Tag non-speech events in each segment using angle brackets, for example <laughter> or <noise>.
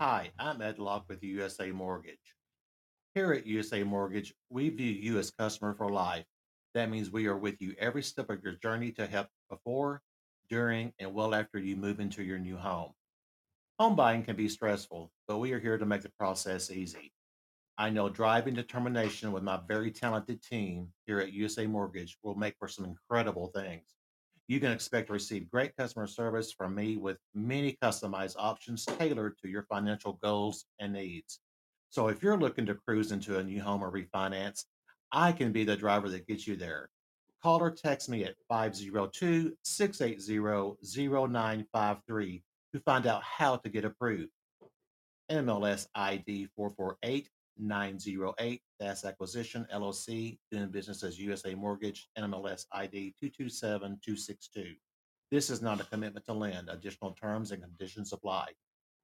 Hi, I'm Ed Locke with USA Mortgage. Here at USA Mortgage, we view you as customer for life. That means we are with you every step of your journey to help before, during, and well after you move into your new home. Home buying can be stressful, but we are here to make the process easy. I know drive and determination with my very talented team here at USA Mortgage will make for some incredible things. You can expect to receive great customer service from me with many customized options tailored to your financial goals and needs. So if you're looking to cruise into a new home or refinance, I can be the driver that gets you there. Call or text me at 502 680 0953 to find out how to get approved. NMLS ID 448 908, DAS Acquisition LLC, doing business as USA Mortgage, NMLS ID 227262. This is not a commitment to lend. Additional terms and conditions apply.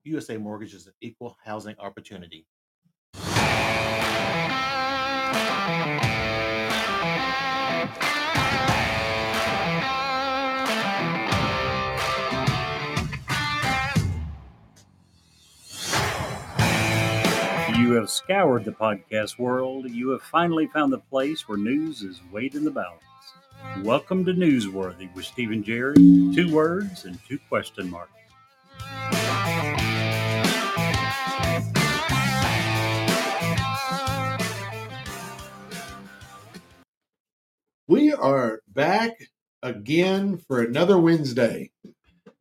USA Mortgage is an equal housing opportunity. You have scoured the podcast world. You have finally found the place where news is weighed in the balance. Welcome to Newsworthy with Stephen Jerry. Two words and two question marks. We are back again for another Wednesday.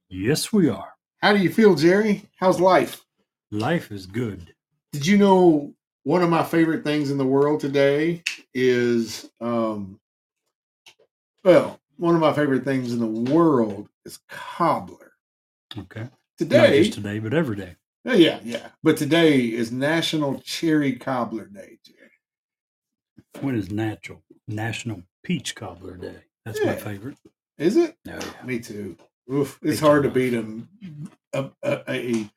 Yes, we are. How do you feel, Jerry? How's life? Life is good. Did you know one of my favorite things in the world today is, um, well, one of my favorite things in the world is cobbler. Okay. Not Today, just today, but every day. Oh, yeah, yeah, but today is National Cherry Cobbler Day, Jerry. When is natural National Peach Cobbler Day? That's my favorite. Is it? No, Me too. Oof, it's Peach hard to beat them. A, a, a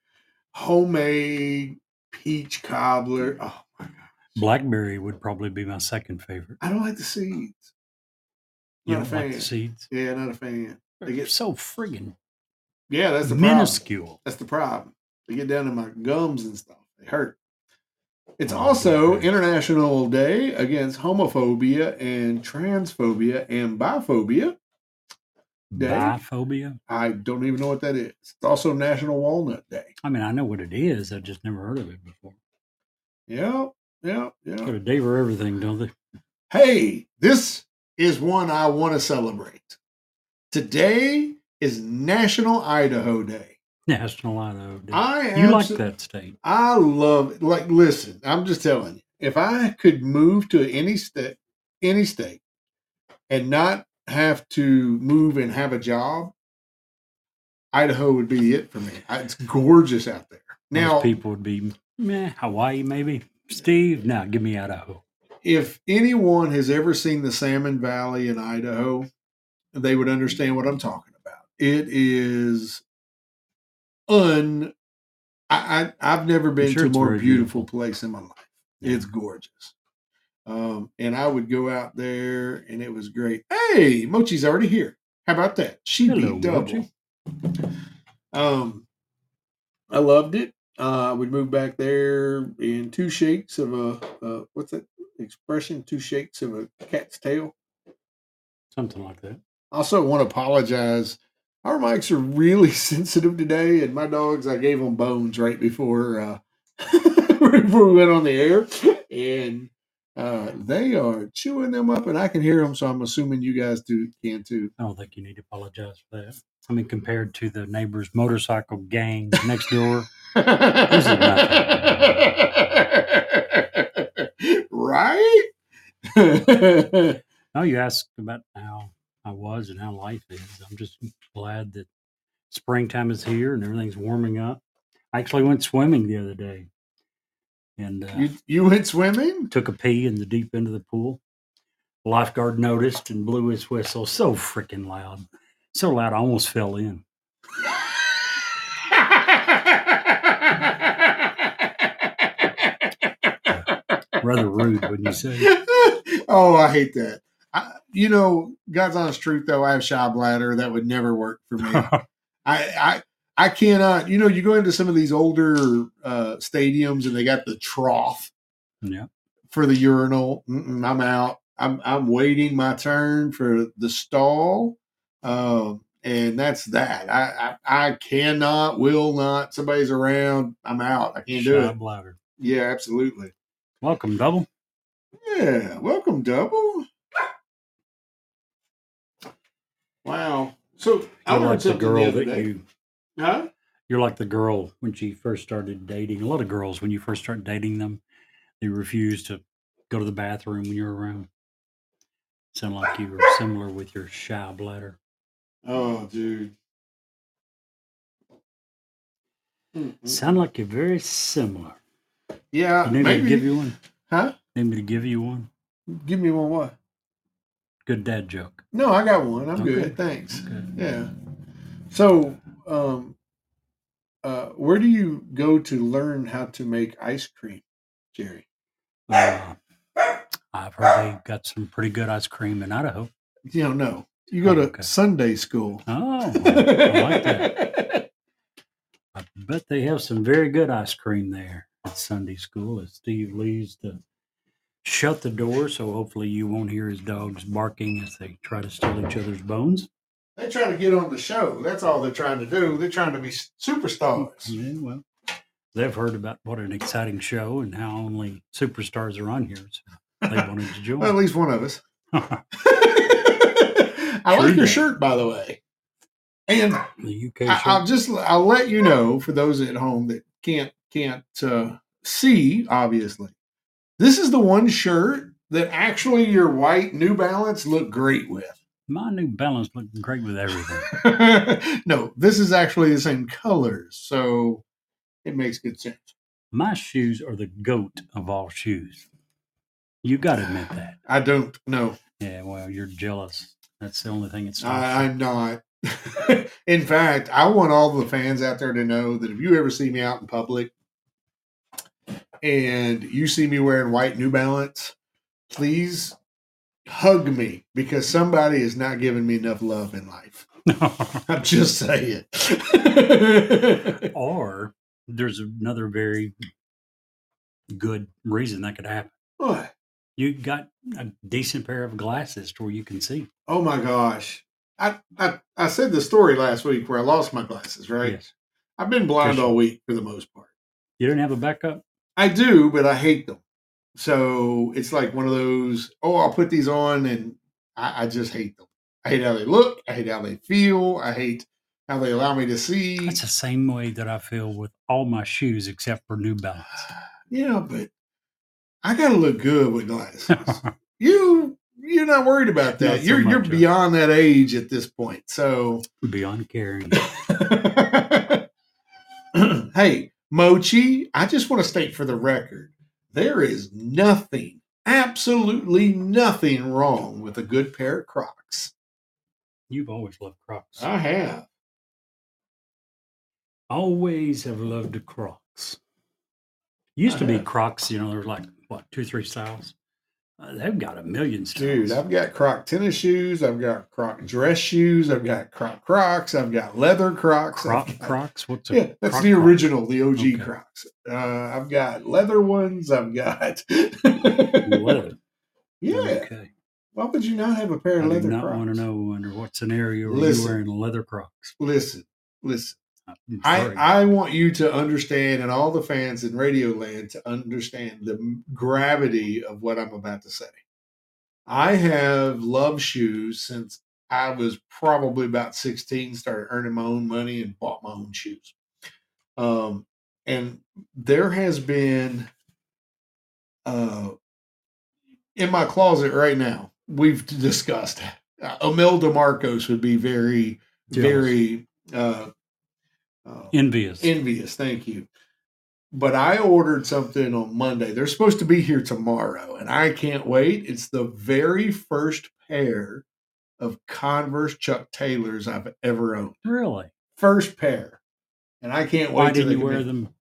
homemade peach cobbler. Oh my god! blackberry would probably be my second favorite. I don't like the seeds. You Not a don't like the seeds? Yeah, not a fan. They get so friggin' yeah. That's the problem. minuscule. That's the problem. They get down to my gums and stuff. They hurt. It's Oh, also. International Day against homophobia and transphobia and biphobia. Day? Biphobia. I don't even know what that is. It's also National Walnut Day. I mean, I know what it is. I've just never heard of it before. Yeah, yeah, yeah. Got a day for everything, don't they? Hey, this is one I want to celebrate. Today is National Idaho Day. National Idaho Day. I you like that state? I love it. like listen, I'm just telling you. If I could move to any state any state and not have to move and have a job, Idaho would be it for me. It's gorgeous out there. Now, Most people would be, meh, Hawaii maybe. Steve, now give me Idaho. if anyone has ever seen the Salmon Valley in Idaho, they would understand what I'm talking about. It is un. I, I I've never been sure to a more beautiful, beautiful. place in my life. Yeah. It's gorgeous. Um, and I would go out there, and it was great. Hey, Mochi's already here. How about that? She Hello, beat double. Mochi. Um, I loved it. Uh, I would move back there in two shakes of a uh, what's that expression? Two shakes of a cat's tail. Something like that. Also, want to apologize. Our mics are really <laughs> sensitive today, and my dogs. I gave them bones right before uh, <laughs> before we went on the air, and uh, they are chewing them up, and I can hear them. So I'm assuming you guys do can too. I don't think you need to apologize for that. I mean, compared to the neighbor's motorcycle gang next door, <laughs> right? Oh, you asked about how I was and how life is. I'm just glad that springtime is here and everything's warming up. I actually went swimming the other day and uh, you you went swimming? took a pee in the deep end of the pool. Lifeguard noticed and blew his whistle so freaking loud. So loud, I almost fell in. <laughs> Rather rude, wouldn't you say? oh, I hate that. I, you know, God's honest truth, though, I have shy bladder. That would never work for me. <laughs> I, I I cannot. You know, you go into some of these older uh, stadiums and they got the trough Yeah. for the urinal. Mm-mm, I'm out. I'm I'm waiting my turn for the stall, um, and that's that. I, I I cannot, will not. Somebody's around. I'm out. I can't do it. bladder. Yeah, absolutely. Welcome, double. Yeah, welcome, double. Wow. So I learned like the girl the that day. you. Huh? You're like the girl when she first started dating. A lot of girls, when you first start dating them, they refuse to go to the bathroom when you're around. Sound like you were similar with your shy bladder. Oh, dude. Mm-mm. Sound like you're very similar. Yeah, You need me to give you one? huh? Need me to give you one? Give me one. What? Good dad joke. No, I got one. I'm Okay. good. Thanks. Okay. Yeah. So, um, uh, where do you go to learn how to make ice cream, Jerry? Uh, I've heard they got some pretty good ice cream in Idaho. You don't know. You go Oh, to okay. Sunday school. Oh, I like that. <laughs> I bet they have some very good ice cream there at Sunday school as Steve leaves to shut the door. So hopefully you won't hear his dogs barking as they try to steal each other's bones. They try to get on the show. That's all they're trying to do. They're trying to be superstars. Yeah, well, they've heard about what an exciting show and how only superstars are on here. So they <laughs> wanted to join. Well, at least one of us. the <laughs> I like your that. shirt, by the way. And UK I, I'll just I'll let you know for those at home that can't can't uh, see. Obviously, this is the one shirt that actually your white New Balance look great with. My new balance looking great with everything. <laughs> no, this is actually the same colors, so it makes good sense. My shoes are the goat of all shoes. You got to admit that. I don't know. Yeah, well, you're jealous. That's the only thing it's. I, I'm not. <laughs> in fact, I want all the fans out there to know that if you ever see me out in public and you see me wearing white New Balance, please hug me because somebody is not giving me enough love in life. <laughs> I'm just saying. or there's another very good reason that could happen. what? You got a decent pair of glasses to where you can see. Oh my gosh. I, I I said the story last week where I lost my glasses, right? Yes. I've been blind all week for the most part. You didn't have a backup? I do, but I hate them. So it's like one of those, oh, I'll put these on and I, I just hate them. I hate how they look. I hate how they feel. I hate how they allow me to see. That's the same way that I feel with all my shoes except for New Balance. Yeah, but I gotta look good with glasses. <laughs> you you're not worried about that. Not you're you're uh, beyond that age at this point. So Beyond caring. <laughs> hey, Mochi, I just want to state for the record there is nothing, absolutely nothing wrong with a good pair of Crocs. You've always loved Crocs. I have. always have loved the Crocs. Used to be. Crocs, you know, there's like what two, three styles. Uh, they've got a million styles. Dude, I've got Croc tennis shoes. I've got Croc dress shoes. I've got Croc Crocs. I've got leather Crocs. I've Croc got- Crocs. What's a Yeah, that's Croc the Croc? original, the OG Okay. Crocs. Uh, I've got leather ones. I've got. <laughs> Leather. yeah. Okay. Why would you not have a pair of leather? I do not Crocs? want to know under what scenario are Listen. you wearing leather Crocs. Listen, listen. I'm I, want you to understand, and all the fans in Radio Land to understand the gravity of what I'm about to say. I have loved shoes since I was probably about 16, started earning my own money and bought my own shoes. Um, and there has been uh, in my closet right now, we've discussed uh, Imelda Marcos would be very, Jealous. very uh, uh, envious. envious. Thank you. But I ordered something on Monday. They're supposed to be here tomorrow, and I can't wait. It's the very first pair of Converse Chuck Taylors I've ever owned. really? First pair. And I can't wait. Why didn't you wear them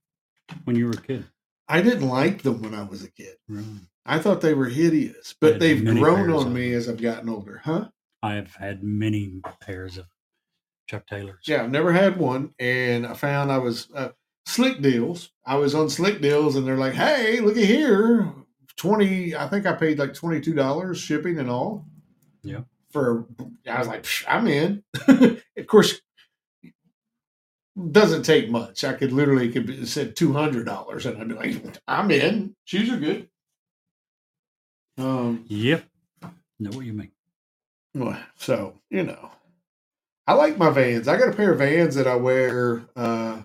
when you were a kid? I didn't like them when I was a kid. Really? I thought they were hideous, but they've grown on me as I've gotten older. Huh? I have had many pairs of Chuck Taylor's. Yeah, I've never had one, and I found I was uh, Slick Deals. I was on Slick Deals, and they're like, "Hey, look at here, twenty. I think I paid like twenty two dollars shipping and all." Yeah. For I was like, "Psh, I'm in. <laughs> of course, doesn't take much. I could literally could be, said two hundred dollars, and I'd be like, "I'm in. Shoes are good." Um. Yep. Know what you mean. Well, So, you know, I like my vans. I got a pair of vans that I wear uh,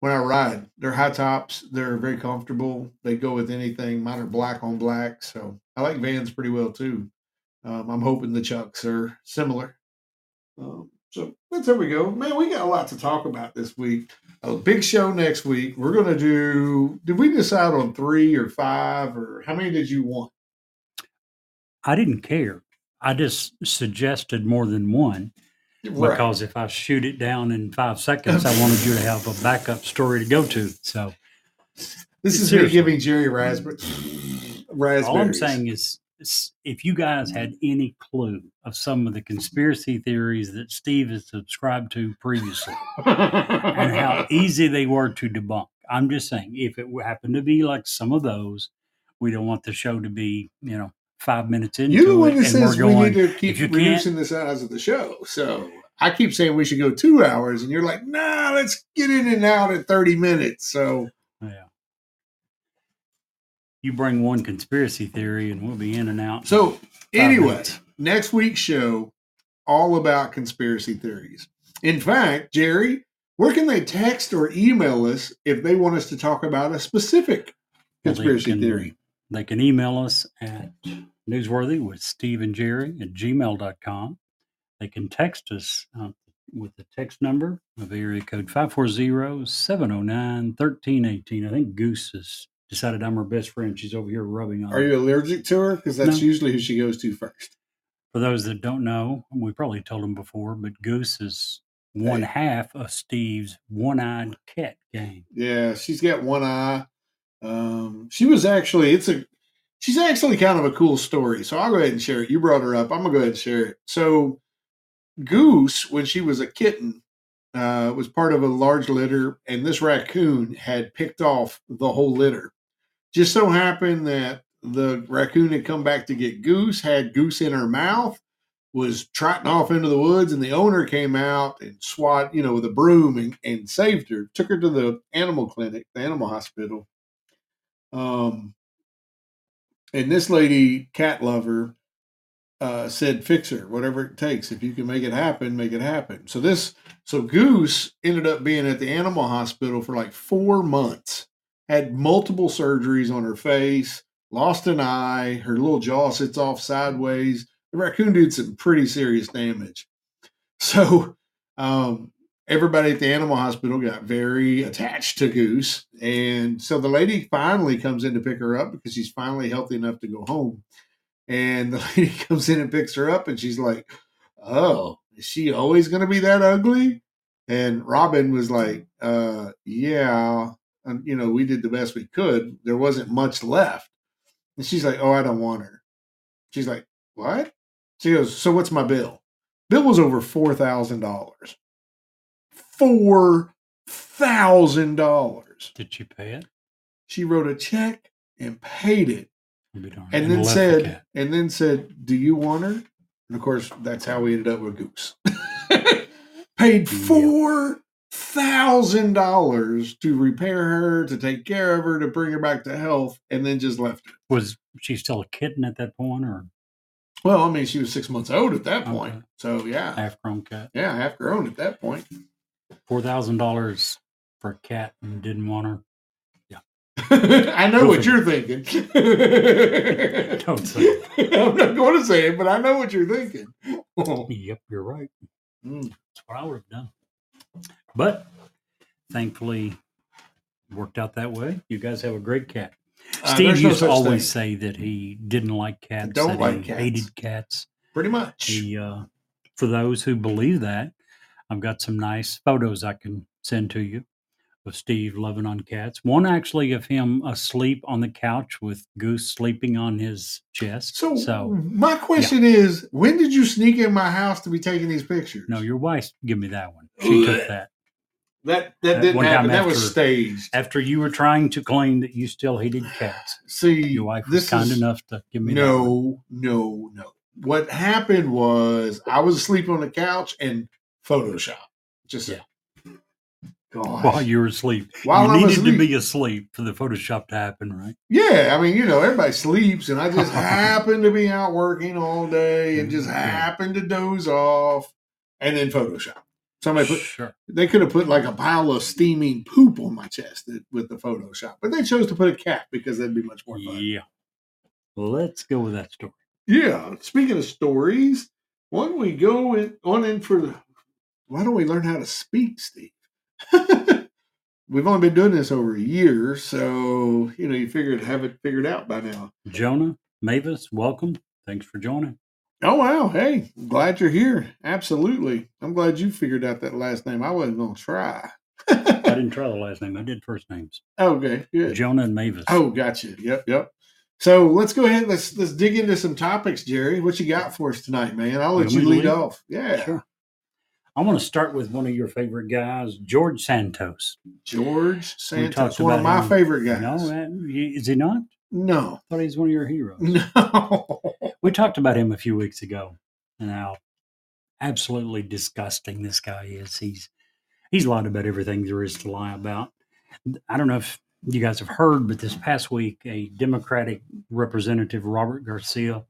when I ride. They're high tops. They're very comfortable. They go with anything. Mine are black on black. So I like vans pretty well too. Um, I'm hoping the Chucks are similar. Um, so that's how we go. Man, we got a lot to talk about this week. A big show next week. We're to do, did we decide on three or five or how many did you want? I didn't care. I just suggested more than one Right. because if I shoot it down in five seconds, I wanted you to have a backup story to go to. So This is me giving Jerry raspberry. raspberries. all I'm saying is, is if you guys had any clue of some of the conspiracy theories that Steve has subscribed to previously <laughs> and how easy they were to debunk, I'm just saying if it happened to be like some of those, we don't want the show to be, you know, five minutes into You're the it one that and says we're going. need to keep reducing the size of the show. So I keep saying we should go two hours, and you're like, nah, let's get in and out at 30 minutes. So Yeah. You bring one conspiracy theory and we'll be in and out. so anyway, minutes. next week's show all about conspiracy theories. In fact, Jerry, where can they text or email us if they want us to talk about a specific Well, conspiracy can- theory? They can email us at newsworthy with Steve and Jerry at gmail.com. They can text us uh, with the text number of area code 540 709 1318. I think Goose has decided I'm her best friend. She's over here rubbing on Are you allergic to her? Because that's No. usually who she goes to first. For those that don't know, we probably told them before, but Goose is one Hey. half of Steve's one eyed cat gang. Yeah, she's got one eye. Um, she was actually it's a she's actually kind of a cool story. So I'll go ahead and share it. You brought her up. I'm gonna go ahead and share it. So Goose, when she was a kitten, uh, was part of a large litter, and this raccoon had picked off the whole litter. Just so happened that the raccoon had come back to get Goose, had Goose in her mouth, was trotting off into the woods, and the owner came out and swat, you know, with a broom and, and saved her, took her to the animal clinic, the animal hospital. Um, and this lady, cat lover, uh, said, "Fix her, whatever it takes. If you can make it happen, make it happen." So this, so Goose ended up being at the animal hospital for like four months. Had multiple surgeries on her face, lost an eye, her little jaw sits off sideways. The raccoon did some pretty serious damage. <laughs> So, um, everybody at the animal hospital got very attached to Goose. And so the lady finally comes in to pick her up because she's finally healthy enough to go home. And the <laughs> lady comes in and picks her up and she's like, Oh, is she always going to be that ugly? And Robin was like, uh, Yeah. And, you know, we did the best we could. There wasn't much left. And she's like, Oh, I don't want her. She's like, What? She goes, So what's my bill? Bill was over $4,000. $4,000. Did she pay it? She wrote a check and paid it darned. and then left the said, and then said, "Do you want her?" And of course, that's how we ended up with Goose. <laughs> Paid four thousand dollars to repair her, to take care of her, to bring her back to health, and then just left her. Was she still a kitten at that point or Well, I mean, she was six months old at that point, Okay. so yeah, half grown cat? yeah, half grown at that point. Four thousand dollars for a cat and didn't want her. Yeah, <laughs> I know Go what you're thinking. <laughs> Don't say it. <laughs> I'm not going to say it, but I know what you're thinking. Yep, you're right. Mm. That's what I would have done. But thankfully, it worked out that way. You guys have a great cat. Uh, Steve no used to always thing. say that he didn't like cats. don't that like he cats. hated cats. pretty much. He, uh, for those who believe that, I've got some nice photos I can send to you of Steve loving on cats. One actually of him asleep on the couch with Goose sleeping on his chest. So, so my question is, when did you sneak in my house to be taking these pictures? no, your wife give me that one. She took that. that that Uh, didn't one time happen. That was staged. After you were trying to claim that you still hated cats. See, Your wife was kind is, enough to give me that one. No, no, no. What happened was I was asleep on the couch and Photoshop. Just Yeah. gosh. while you were asleep. While you I'm needed asleep. to be asleep for the Photoshop to happen, right? Yeah, I mean, you know, everybody sleeps, and I <laughs> just happened to be out working all day and just mm, happened to doze off, and then Photoshop. Somebody put sure. they could have put like a pile of steaming poop on my chest with the Photoshop, but they chose to put a cat because that'd be much more fun. Yeah. Let's go with that story. Yeah. Speaking of stories, why don't we go in, on in for the? Why don't we learn how to speak, Steve? <laughs> We've only been doing this over a year, so you know you figured have it figured out by now. Jonah, Mavis, welcome. Thanks for joining. Oh wow! Hey, glad you're here. Absolutely, I'm glad you figured out that last name. I wasn't gonna try. <laughs> I didn't try the last name. I did first names. okay, good. Jonah and Mavis. Oh, gotcha. Yep, yep. So let's go ahead. Let's let's dig into some topics, Jerry. What you got for us tonight, man? I'll let you lead lead? off. Yeah, Sure. I want to start with one of your favorite guys, George Santos. George Santos, one of my him. favorite guys. Uh, no, that- is he not? no, I thought he's one of your heroes. no. <laughs> We talked about him a few weeks ago and how absolutely disgusting this guy is. He's he's lied about everything there is to lie about. I don't know if you guys have heard, but this past week, a Democratic representative, Robert Garcia,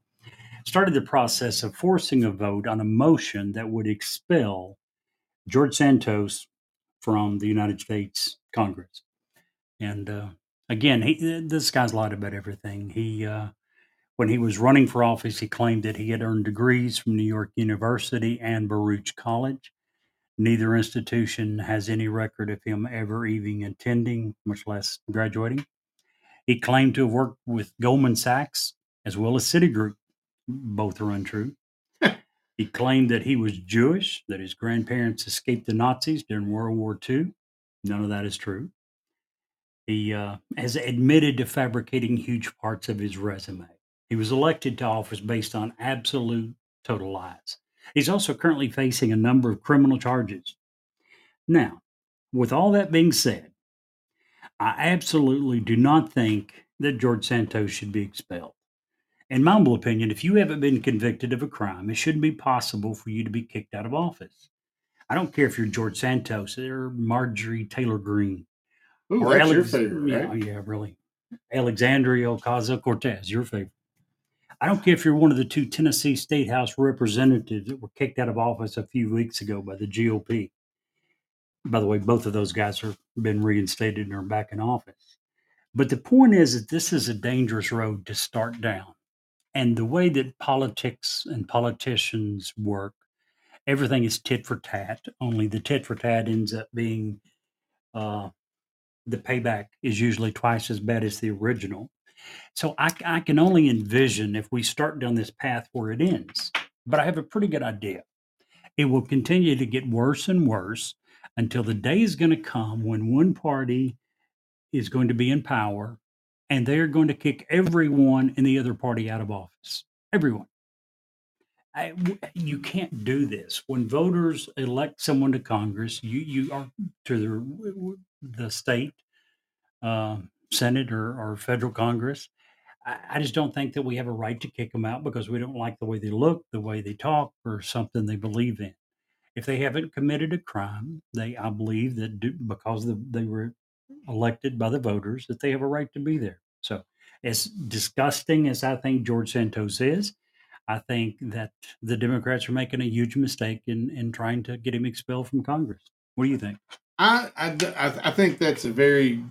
started the process of forcing a vote on a motion that would expel George Santos from the United States Congress. And uh, again, he, this guy's lied about everything. He uh, when he was running for office, he claimed that he had earned degrees from New York University and Baruch College. Neither institution has any record of him ever even attending, much less graduating. He claimed to have worked with Goldman Sachs as well as Citigroup. Both are untrue. <laughs> he claimed that he was Jewish, that his grandparents escaped the Nazis during World War II. None of that is true. He uh, has admitted to fabricating huge parts of his resume. He was elected to office based on absolute total lies. He's also currently facing a number of criminal charges. Now, with all that being said, I absolutely do not think that George Santos should be expelled. In my humble opinion, if you haven't been convicted of a crime, it shouldn't be possible for you to be kicked out of office. I don't care if you're George Santos or Marjorie Taylor Greene Ooh, or that's your Alex- favorite, yeah, yeah, really. Alexandria Ocasio Cortez, your favorite. I don't care if you're one of the two Tennessee State House representatives that were kicked out of office a few weeks ago by the GOP. By the way, both of those guys have been reinstated and are back in office. But the point is that this is a dangerous road to start down. And the way that politics and politicians work, everything is tit for tat, only the tit for tat ends up being uh, the payback is usually twice as bad as the original. So I, I can only envision if we start down this path where it ends. But I have a pretty good idea. It will continue to get worse and worse until the day is going to come when one party is going to be in power and they're going to kick everyone in the other party out of office. Everyone. I, you can't do this. When voters elect someone to Congress, you, you are to the, the state, uh, Senate, or, or federal Congress. I, I just don't think that we have a right to kick them out because we don't like the way they look, the way they talk, or something they believe in. If they haven't committed a crime, they, I believe that do, because the, they were elected by the voters, that they have a right to be there. So, as disgusting as I think George Santos is, I think that the Democrats are making a huge mistake in, in trying to get him expelled from Congress. What do you think? I, I, I- think that's a very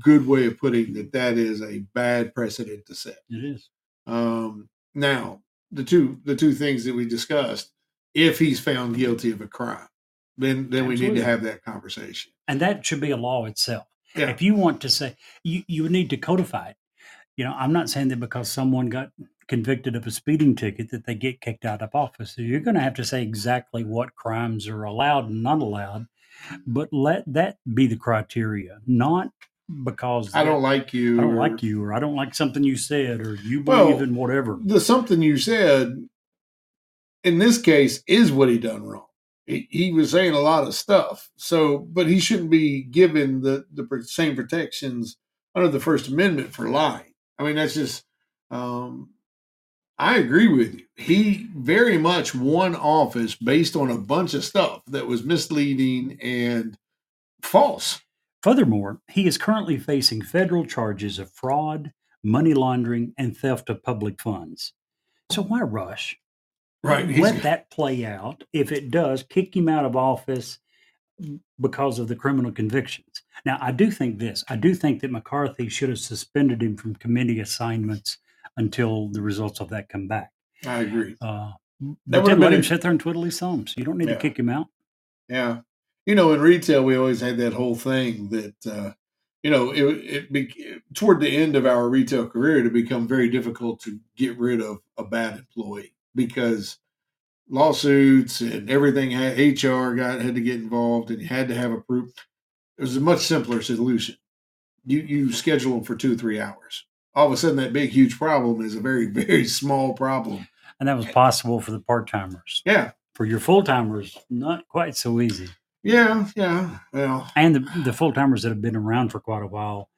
good way of putting that. That is a bad precedent to set. It is. Um, now, the two the two things that we discussed, if he's found guilty of a crime, then then we need to have that conversation. And that should be a law itself. Yeah. If you want to say, you, you would need to codify it. You know, I'm not saying that because someone got convicted of a speeding ticket that they get kicked out of office. So you're going to have to say exactly what crimes are allowed and not allowed but let that be the criteria, not because I don't like you. I don't or- like you, or I don't like something you said, or you Well, believe in whatever. the something you said in this case is what he done wrong. He, was saying a lot of stuff. So, but he shouldn't be given the the same protections under the First Amendment for lying. I mean, that's just. Um, I agree with you. He very much won office based on a bunch of stuff that was misleading and false. Furthermore, he is currently facing federal charges of fraud, money laundering, and theft of public funds. So why rush? He's- Let that play out. If it does, kick him out of office because of the criminal convictions. Now, I do think this. I do think that McCarthy should have suspended him from committee assignments until the results of that come back. I agree. Uh, That but let him sit there and twiddle his thumbs. You don't need Yeah. to kick him out. Yeah. You know, in retail, we always had that whole thing that, uh, you know, it, it be, toward the end of our retail career, to become very difficult to get rid of a bad employee because lawsuits and everything HR got had to get involved and you had to have a proof. It was a much simpler solution. You you schedule them for two three hours. All of a sudden, that big huge problem is a very <laughs> very small problem. And that was possible for the part timers. Yeah, For your full timers, not quite so easy. yeah, yeah. Well, And the, the full timers that have been around for quite a while,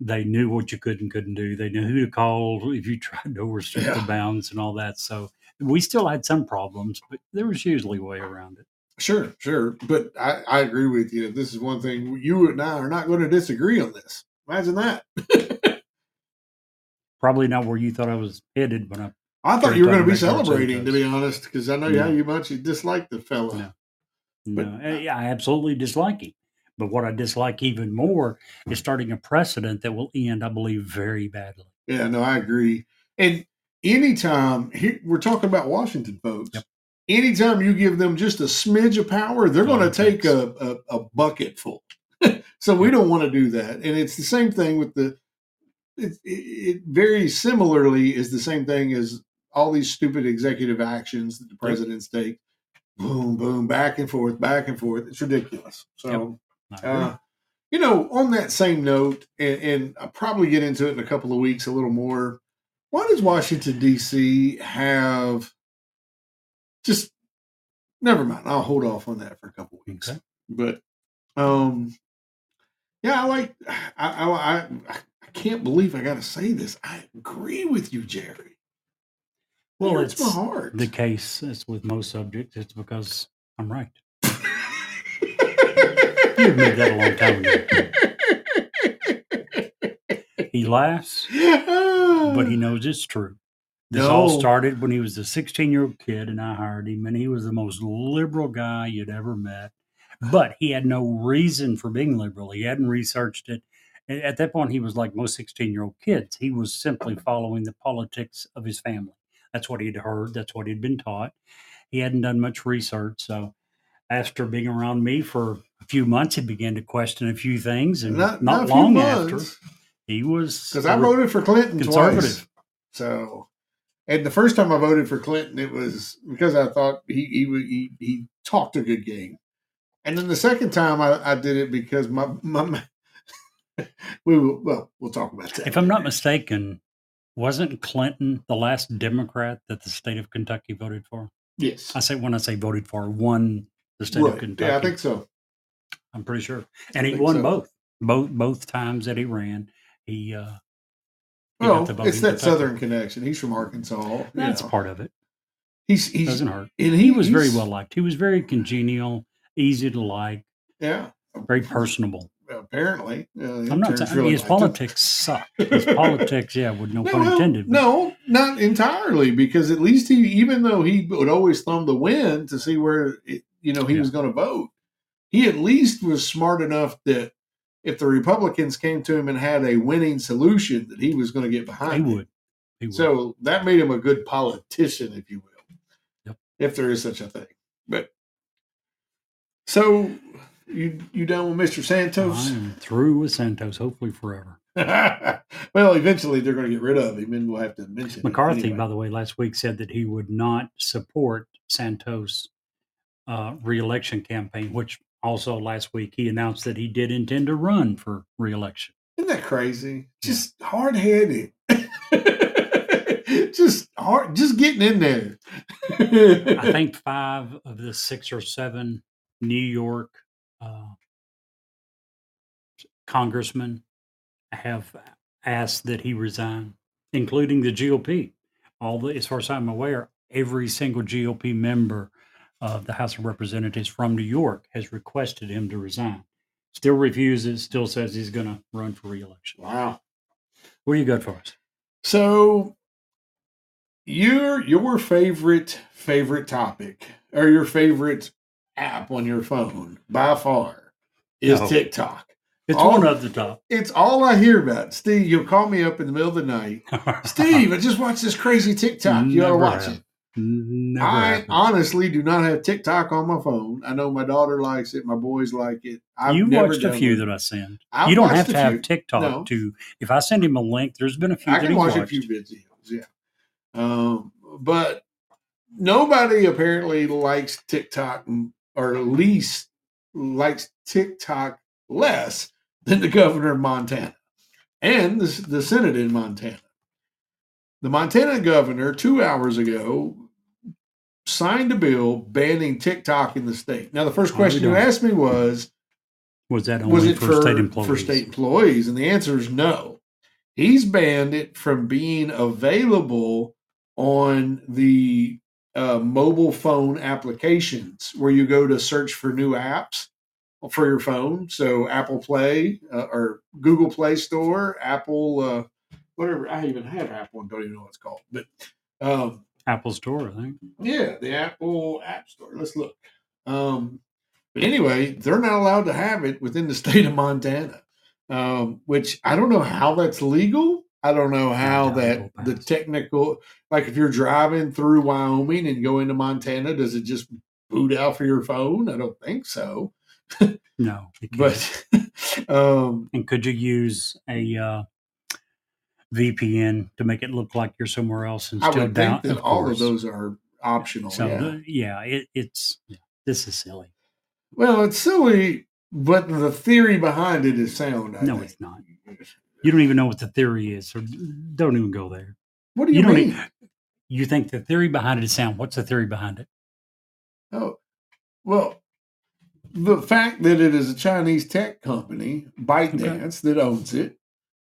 they knew what you could and couldn't do. They knew who to call if you <laughs> tried to overstep the bounds and all that. So we still had some problems, but there was usually a way around it. Sure, sure. But I, I agree with you. This is one thing you and I are not going to disagree on this. Imagine that. <laughs> Probably not where you thought I was headed when I I thought you were going to be celebrating, to be honest, because I know No. how you much you dislike the fella. No. But- no, eh, yeah, I absolutely dislike him. But what I dislike even more is starting a precedent that will end, I believe, very badly. Yeah, no, I agree. And anytime here, we're talking about Washington folks, Yep. anytime you give them just a smidge of power, they're going to take a, a, a bucket full. <laughs> so we don't want to do that. And it's the same thing with the. It, it, it very similarly is the same thing as all these stupid executive actions that the presidents take. Boom, boom, back and forth, back and forth. It's ridiculous. So. Agree. Uh, you know, on that same note, and, and I'll probably get into it in a couple of weeks a little more. Why does Washington D.C. have just? Never mind. I'll hold off on that for a couple of weeks. Okay. But, um, yeah, I like. I I I, I can't believe I got to say this. I agree with you, Jerry. Well, It hurts it's my heart. the case is with most subjects. It's because I'm right. <laughs> you admitted that a long time <laughs> He laughs, but he <laughs> knows it's true. This all started when he was a 16 year old kid, and I hired him, and he was the most liberal guy you'd ever met. But he had no reason for being liberal. He hadn't researched it. At that point, he was like most 16 year old kids. He was simply following the politics of his family. That's what he'd heard, that's what he'd been taught. He hadn't done much research. So, after being around me for a few months, he began to question a few things. And not, a few long after. He was because I voted for Clinton conservative. twice. So, and the first time I voted for Clinton, it was because I thought he he he, he talked a good game, and then the second time I, I did it because my my <laughs> we will well we'll talk about that. If I'm not mistaken, wasn't Clinton the last Democrat that the state of Kentucky voted for? yes, I say when I say voted for, won the state of. Kentucky. yeah, I think so. I'm pretty sure, and he won so. both, both both times that he ran. He, uh, he Well, got the vote it's that. Southern connection. He's from Arkansas. That's know. part of it. He's he's Doesn't hurt. and He was very well liked. He was very congenial, easy to like, Yeah, very personable. apparently. Uh, I'm not saying I mean, his politics suck. His <laughs> politics, yeah, with no, pun well, intended. No, not entirely, because at least he, even though he would always thumb the wind to see where it, you know he Yeah. was going to vote, he at least was smart enough that if the Republicans came to him and had a winning solution, that he was going to get behind. it. would. He would. So that made him a good politician, if you will, Yep. if there is such a thing. But so you you done with Mister Santos? I'm through with Santos, hopefully forever. <laughs> well, eventually they're going to get rid of him, and we'll have to mention McCarthy, anyway. by the way, last week said that he would not support Santos' uh, reelection campaign, which Also, last week he announced that he did intend to run for reelection. Isn't that crazy? Just hard headed. <laughs> just hard, just getting in there. I think five of the six or seven New York uh, congressmen have asked that he resign, including the GOP. All the, as far as I'm aware, every single GOP member of the House of Representatives from New York has requested him to resign. Still refuses, still says he's going to run for reelection. wow. Where you got for us? So your your favorite favorite topic or your favorite app on your phone by far is No. TikTok. It's All- one of the top. It's all I hear about. Steve, you'll call me up in the middle of the night. <laughs> Steve, I just watched this crazy TikTok. You ought to watch have. it. Never I happened. honestly do not have TikTok on my phone. I know my daughter likes it. My boys like it. I've you watched a few it. that I sent. I've you don't have to have. TikTok No. to. If I send him a link, there's been a few I that can watch a few videos. Yeah. Um, but nobody apparently likes TikTok, or at least likes TikTok less than the governor of Montana and the, the Senate in Montana. The Montana governor, two hours ago, signed a bill banning TikTok in the state. Now, the first Oh, question you asked me was, Was that only was it for, for, state employees? for state employees? And the answer is no. He's banned it from being available on the uh, mobile phone applications where you go to search for new apps for your phone. So Apple Play uh, or Google Play Store, Apple, uh, whatever. I even have Apple and don't even know what it's called. But um, Apple Store, I think. yeah, the Apple App Store. Let's look. Um, but anyway, they're not allowed to have it within the <laughs> state of Montana, um, which I don't know how that's legal. I don't know how that the technical, like if you're driving through Wyoming and go into Montana, does it just boot out for your phone? I don't think so. <laughs> No. But <laughs> um, and could you use a uh, VPN to make it look like you're somewhere else and I still would down? think that of all of those are optional. So yeah. the- yeah, it, it's yeah, this is silly. Well, it's silly, but the theory behind it is sound. I No, think. it's not. You don't even know what the theory is, so don't even go there. What do you, You mean? e- You think the theory behind it is sound? What's the theory behind it? Oh, well, the fact that it is a Chinese tech company, ByteDance, that owns it,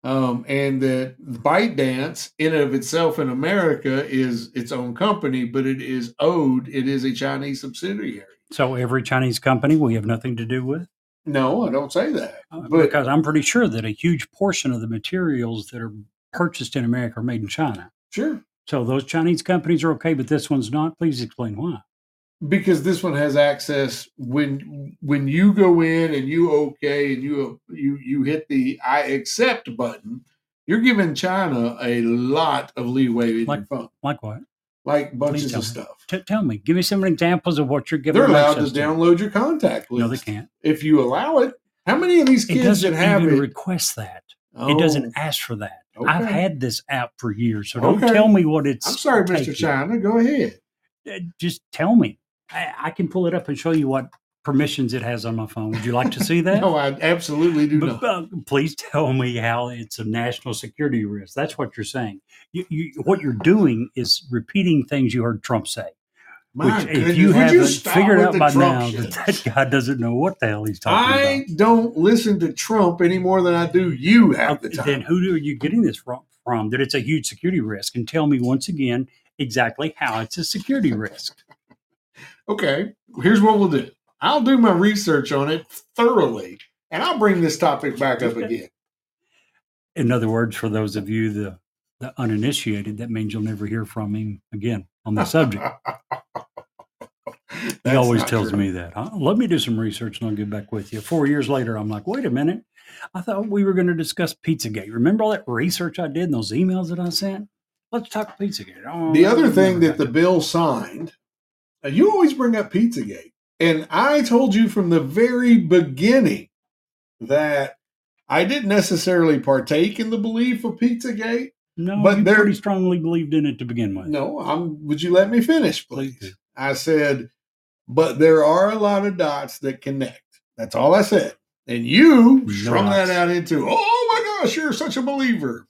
um, and that ByteDance, in and of itself in America, is its own company, but it is owed. It is a Chinese subsidiary. So every Chinese company we have nothing to do with, No, I don't say that. Uh, But- because I'm pretty sure that a huge portion of the materials that are purchased in America are made in China. Sure, So those Chinese companies are okay, but this one's not. Please explain why. Because this one has access when when you go in and you okay and you you you hit the I accept button. You're giving China a lot of leeway in Like- your phone. Like what? like bunches of stuff. T- tell me. Give me some examples of what you're giving. They're allowed to access download your contact list. No, they can't. if you allow it. How many of these kids that have even it? request that. Oh, It doesn't ask for that. I've had this app for years, so don't Okay. tell me what it's. I'm sorry, Mr. China. Go ahead. Uh, Just tell me. I, I can pull it up and show you what permissions it has on my phone. Would you like to see <laughs> that? No, I absolutely do But, not. uh, please tell me how it's a national security risk. That's what you're saying. You, you, what you're doing is repeating things you heard Trump say. My which, goodness, if you haven't stop figured out by Trump now shit? that that guy doesn't know what the hell he's talking I about. I don't listen to Trump any more than I do you half the time. Then who are you getting this from? From that it's a huge security risk, and tell me once again exactly how it's a security risk. Okay, here's what we'll do. I'll do my research on it thoroughly, and I'll bring this topic back up <laughs> again. In other words, for those of you the the uninitiated, that means you'll never hear from him again on the subject. <laughs> He always tells true. me that. Huh? Let me do some research and I'll get back with you. Four years later, I'm like, wait a minute. I thought we were going to discuss Pizzagate. Remember all that research I did and those emails that I sent? Let's talk Pizzagate. Oh, The other thing never that the bill signed, you always bring up Pizzagate. And I told you from the very beginning that I didn't necessarily partake in the belief of Pizzagate. no, but you there- pretty strongly believed in it to begin with. No, I'm would you let me finish, Please? I said, but there are a lot of dots that connect. That's all I said. And you No strung that out into, oh my gosh, you're such a believer.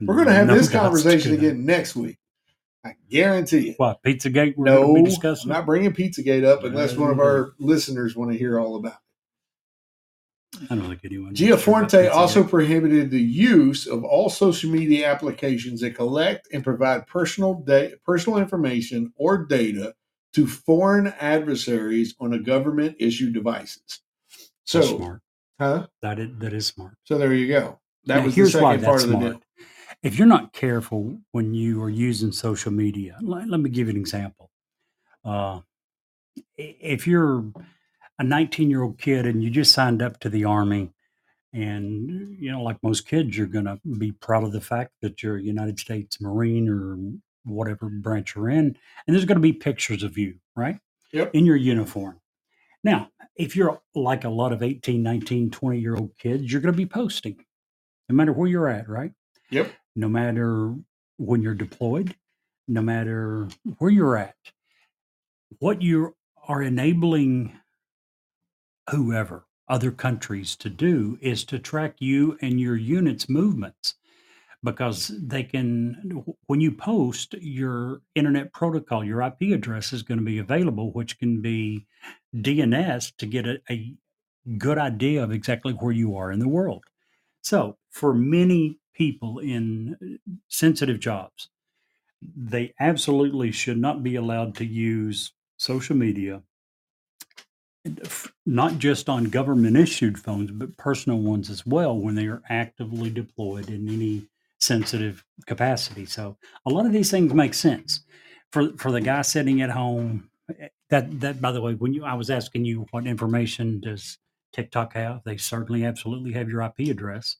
We're going to have No this conversation again next week. I guarantee it. What Pizzagate? We're No, be I'm not bringing Pizzagate up unless one of uh, our listeners want to hear all about it. I don't think anyone. Gianforte also prohibited the use of all social media applications that collect and provide personal da- personal information or data to foreign adversaries on a government issued devices. So, That's smart. huh? That is, that is smart. So there you go. That Now, was the second part of the smart. deal. If you're not careful when you are using social media, let, let me give you an example. Uh, if you're a 19 year old kid and you just signed up to the army, and you know, like most kids, you're going to be proud of the fact that you're a United States Marine or whatever branch you're in, and there's going to be pictures of you, right? Yep. In your uniform. Now, if you're like a lot of 18, 19, 20 year old kids, you're going to be posting no matter where you're at, right? Yep. No matter when you're deployed, no matter where you're at. What you are enabling whoever, other countries to do is to track you and your unit's movements because they can, when you post, your internet protocol, your IP address is going to be available, which can be DNS to get a, a good idea of exactly where you are in the world. So, for many people in uh, sensitive jobs, they absolutely should not be allowed to use social media, not just on government issued phones, but personal ones as well when they are actively deployed in any sensitive capacity. So, a lot of these things make sense. For, for the guy sitting at home, eh, that, that by the way, when you I was asking you what information does TikTok have, they certainly absolutely have your IP address.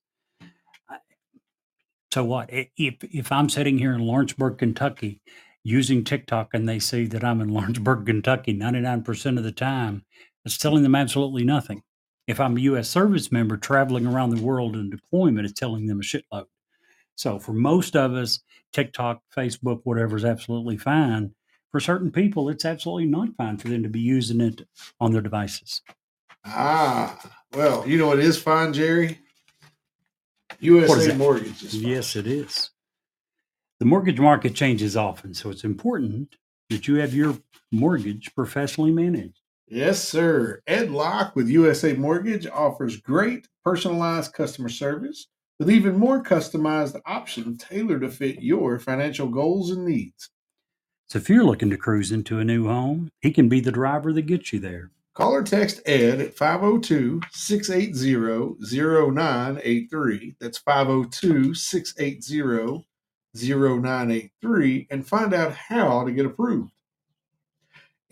So what? If if I'm sitting here in Lawrenceburg, Kentucky, using TikTok, and they see that I'm in <laughs> Lawrenceburg, Kentucky, 99% of the time, it's telling them absolutely nothing. If I'm a U.S. service member traveling around the world in deployment, it's telling them a shitload. So for most of us, TikTok, Facebook, whatever is absolutely fine. For certain people, it's absolutely not fine for them to be using it on their devices. Ah, well, you know what is fine, Jerry? USA? Mortgage. Yes, it is. The mortgage market changes often, so it's important that you have your mortgage professionally managed. Yes, sir. Ed Locke with USA Mortgage offers great personalized customer service with even more customized options tailored to fit your financial goals and needs. So if you're looking to cruise into a new home, he can be the driver that gets you there. Call or text Ed at 502 680 0983. That's 502 680 0983 and find out how to get approved.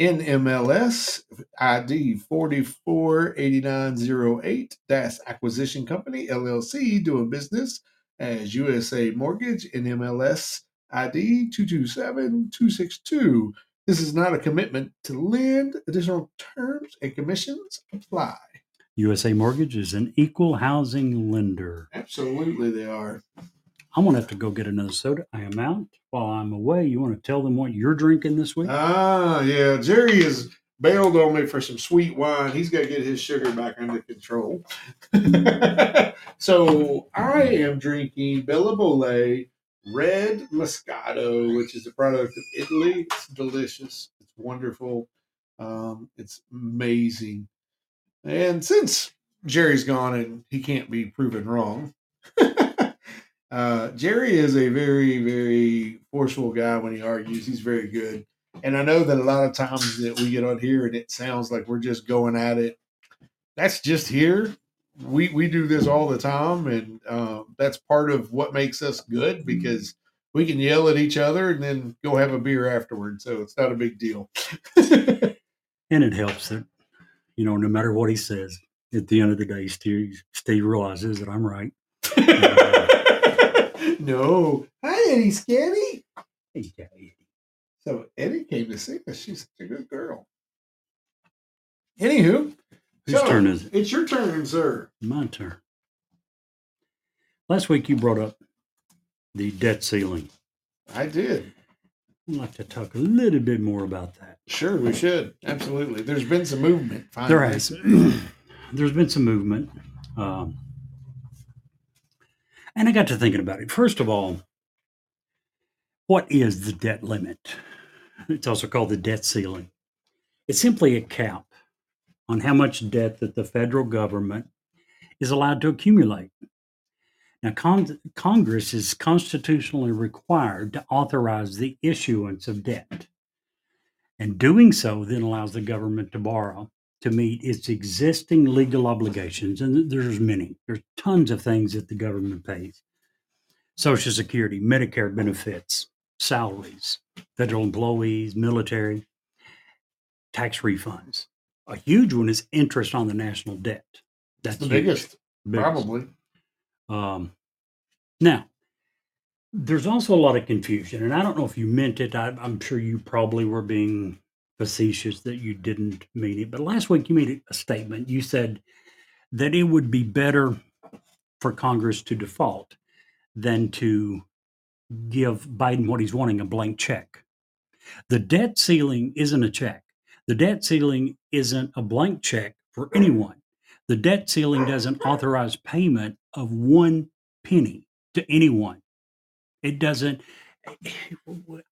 NMLS ID 448908 DAS Acquisition Company LLC doing business as USA Mortgage NMLS ID 227262. This is not a commitment to lend. Additional terms and commissions apply. USA Mortgage is an equal housing lender. Absolutely, they are. I'm going to have to go get another soda. I am out. While I'm away, you want to tell them what you're drinking this week? Ah, yeah. Jerry has bailed on me for some sweet wine. He's got to get his sugar back under control. <laughs> so I am drinking Bella Bole Red Moscato, which is a product of Italy. It's delicious. It's wonderful. Um, it's amazing. And since Jerry's gone and he can't be proven wrong, <laughs> uh, Jerry is a very, very forceful guy when he argues. He's very good. And I know that a lot of times that we get on here and it sounds like we're just going at it. That's just here. We we do this all the time, and um, that's part of what makes us good because we can yell at each other and then go have a beer afterward. So it's not a big deal. <laughs> And it helps that, you know, no matter what he says, at the end of the day, Steve, Steve realizes that I'm right. <laughs> no. Hi, Eddie Scatty. Hey. So Eddie came to see us. She's such a good girl. Anywho, Whose so, turn is it? It's your turn, sir. My turn. Last week you brought up the debt ceiling. I did. I'd like to talk a little bit more about that. Sure, we should. Absolutely. There's been some movement. Finally. There has. <clears throat> there's been some movement. Um, and I got to thinking about it. First of all, what is the debt limit? It's also called the debt ceiling. It's simply a cap on how much debt that the federal government is allowed to accumulate. Now, Con- Congress is constitutionally required to authorize the issuance of debt. And doing so then allows the government to borrow to meet its existing legal obligations. And there's many, there's tons of things that the government pays Social Security, Medicare benefits, salaries, federal employees, military, tax refunds. A huge one is interest on the national debt. That's the biggest, Biggest. probably. Um, now, there's also a lot of confusion, and I don't know if you meant it. I, I'm sure you probably were being facetious that you didn't mean it. But last week you made a statement. You said that it would be better for Congress to default than to give Biden what he's wanting a blank check. The debt ceiling isn't a check. The debt ceiling isn't a blank check for anyone. The debt ceiling doesn't authorize payment of one penny to anyone. It doesn't.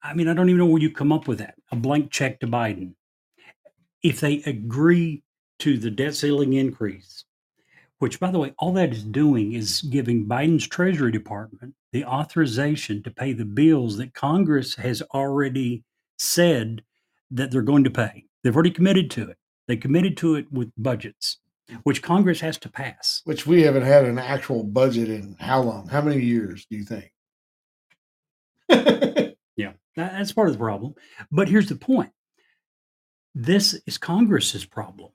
I mean, I don't even know where you come up with that. A blank check to Biden. If they agree to the debt ceiling increase, which, by the way, all that is doing is giving Biden's Treasury Department the authorization to pay the bills that Congress has already said that they're going to pay. They've already committed to it. They committed to it with budgets, which Congress has to pass. Which we haven't had an actual budget in how long? How many years do you think? <laughs> Yeah, that's part of the problem. But here's the point this is Congress's problem.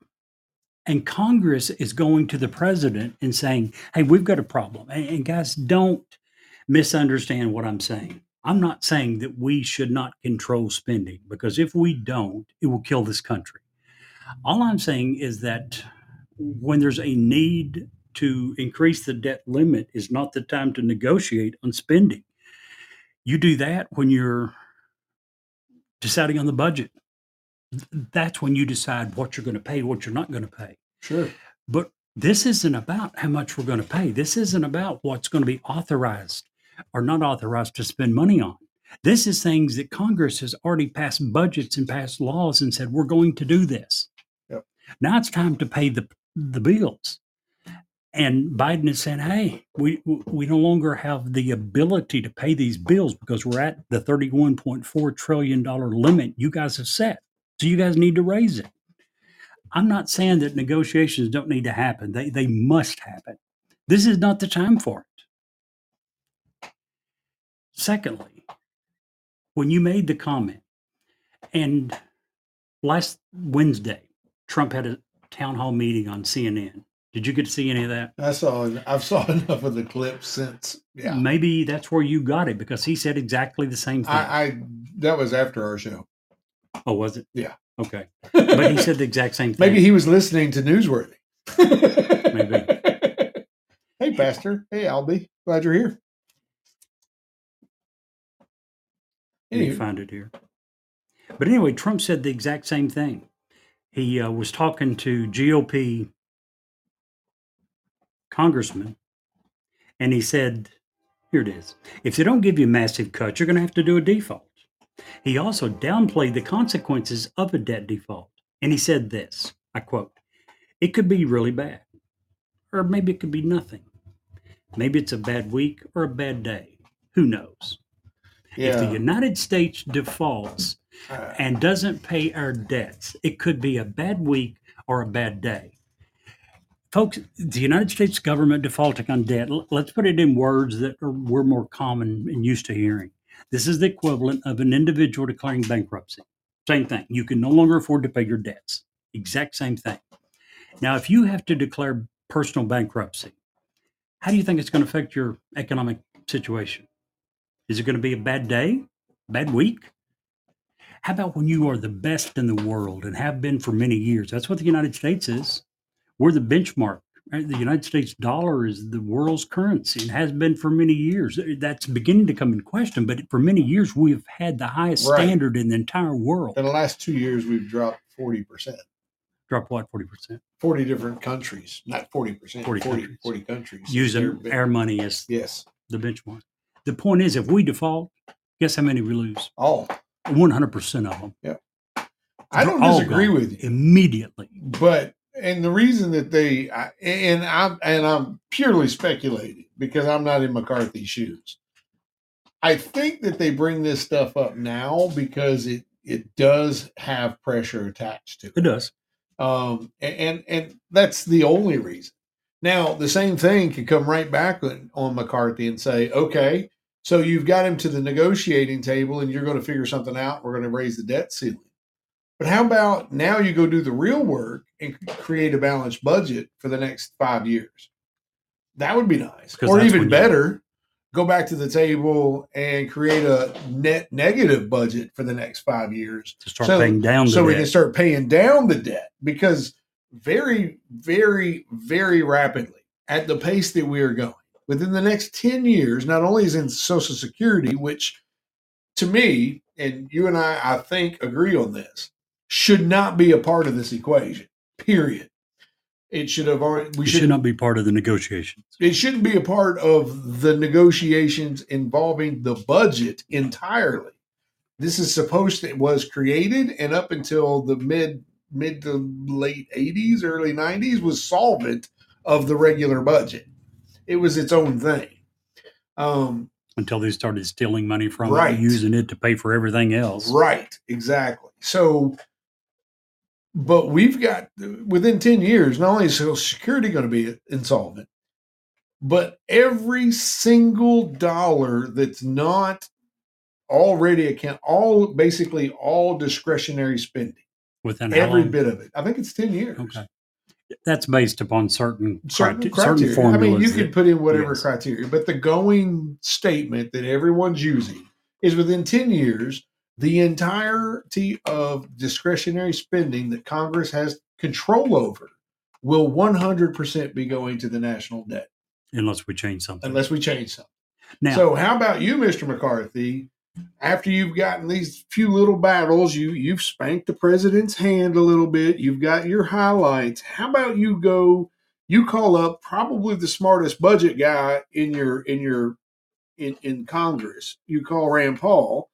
And Congress is going to the president and saying, hey, we've got a problem. And, and guys, don't misunderstand what I'm saying. I'm not saying that we should not control spending because if we don't, it will kill this country. All I'm saying is that when there's a need to increase the debt limit is not the time to negotiate on spending. You do that when you're deciding on the budget. That's when you decide what you're going to pay, what you're not going to pay. sure. But this isn't about how much we're going to pay. This isn't about what's going to be authorized or not authorized to spend money on. This is things that Congress has already passed budgets and passed laws and said, we're going to do this. Yep. Now it's time to pay the, the bills. And Biden is saying, hey, we, we no longer have the ability to pay these bills because we're at the $31.4 trillion limit you guys have set. So you guys need to raise it. I'm not saying that negotiations don't need to happen. They they must happen. This is not the time for it. Secondly, when you made the comment, and last Wednesday, Trump had a town hall meeting on CNN. Did you get to see any of that? I saw. I've saw <laughs> enough of the clips since. Yeah. Maybe that's where you got it because he said exactly the same thing. I, I that was after our show. oh, was it? Yeah. Okay. <laughs> But he said the exact same thing. Maybe he was listening to Newsworthy. Maybe. <laughs> hey, Pastor. Hey, Albie. Glad you're here. Let me find it here. But anyway, Trump said the exact same thing. He uh, was talking to GOP congressman, and he said, "Here it is. If they don't give you massive cuts, you're going to have to do a default." He also downplayed the consequences of a debt default, and he said this: "I quote, it could be really bad, or maybe it could be nothing. Maybe it's a bad week or a bad day. Who knows?" If the. United States defaults uh, and doesn't pay our debts, it could be a bad week or a bad day. Folks, the United States government defaulting on debt, let's put it in words that are, we're more common and used to hearing. This is the equivalent of an individual declaring bankruptcy. Same thing. You can no longer afford to pay your debts. Exact same thing. Now, if you have to declare personal bankruptcy, how do you think it's going to affect your economic situation? Is it going to be a bad day? Bad week? How about when you are the best in the world and have been for many years? That's what the United States is. We're the benchmark. right? The United States dollar is the world's currency and has been for many years. Uh, that's beginning to come in question, but for many years we have had the highest Right. standard in the entire world. in the last two years, we've dropped forty percent. Drop what, 40%? 40 different countries, not 40%, 40 40, 40, countries. using our money as Yes. the benchmark. The point is, if we default, guess how many we lose? All. 100% of them. Yeah. I don't They're all disagree with you. Immediately. but and the reason that they I, and I'm and I'm purely speculating because I'm not in McCarthy's shoes. I think that they bring this stuff up now because it it does have pressure attached to it. It does. Um, and, and and that's the only reason. Now the same thing could come right back on, on McCarthy and say, okay, so you've got him to the negotiating table and you're going to figure something out. We're going to raise the debt ceiling. But how about now you go do the real work and create a balanced budget for the next five years? That would be nice. Or even when you- better, go back to the table and create a net negative budget for the next five years To start So- paying down the so we can start paying down the debt because very very very rapidly at the pace that we are going within the next 10 years not only is in social security which to me and you and i i think agree on this should not be a part of this equation period it should have already we it should should not be part of the negotiations. it shouldn't be a part of the negotiations involving the budget entirely. This is supposed to was created and up until the mid mid to late 80s, early 90s was solvent of the regular budget. It was its own thing. Um, Until they started stealing money from it Right. and using it to pay for everything else. Right, exactly. So, but we've got within 10 years, not only is Social Security going to be insolvent, but every single dollar that's not already account, all basically all discretionary spending, Within every bit of it. I think it's 10 years. Okay. That's based upon certain, Certain, crite- criteria. certain formulas. I mean, you can that- put in whatever yes. criteria, but the going statement that everyone's using is within 10 years, the entirety of discretionary spending that Congress has control over will 100% be going to the national debt unless we change something. unless we change something. now, So, how about you, Mr. McCarthy? After you've gotten these few little battles, you you've spanked the president's hand a little bit. You've got your highlights. How about you go? You call up probably the smartest budget guy in your in your in, in Congress. You call Rand Paul,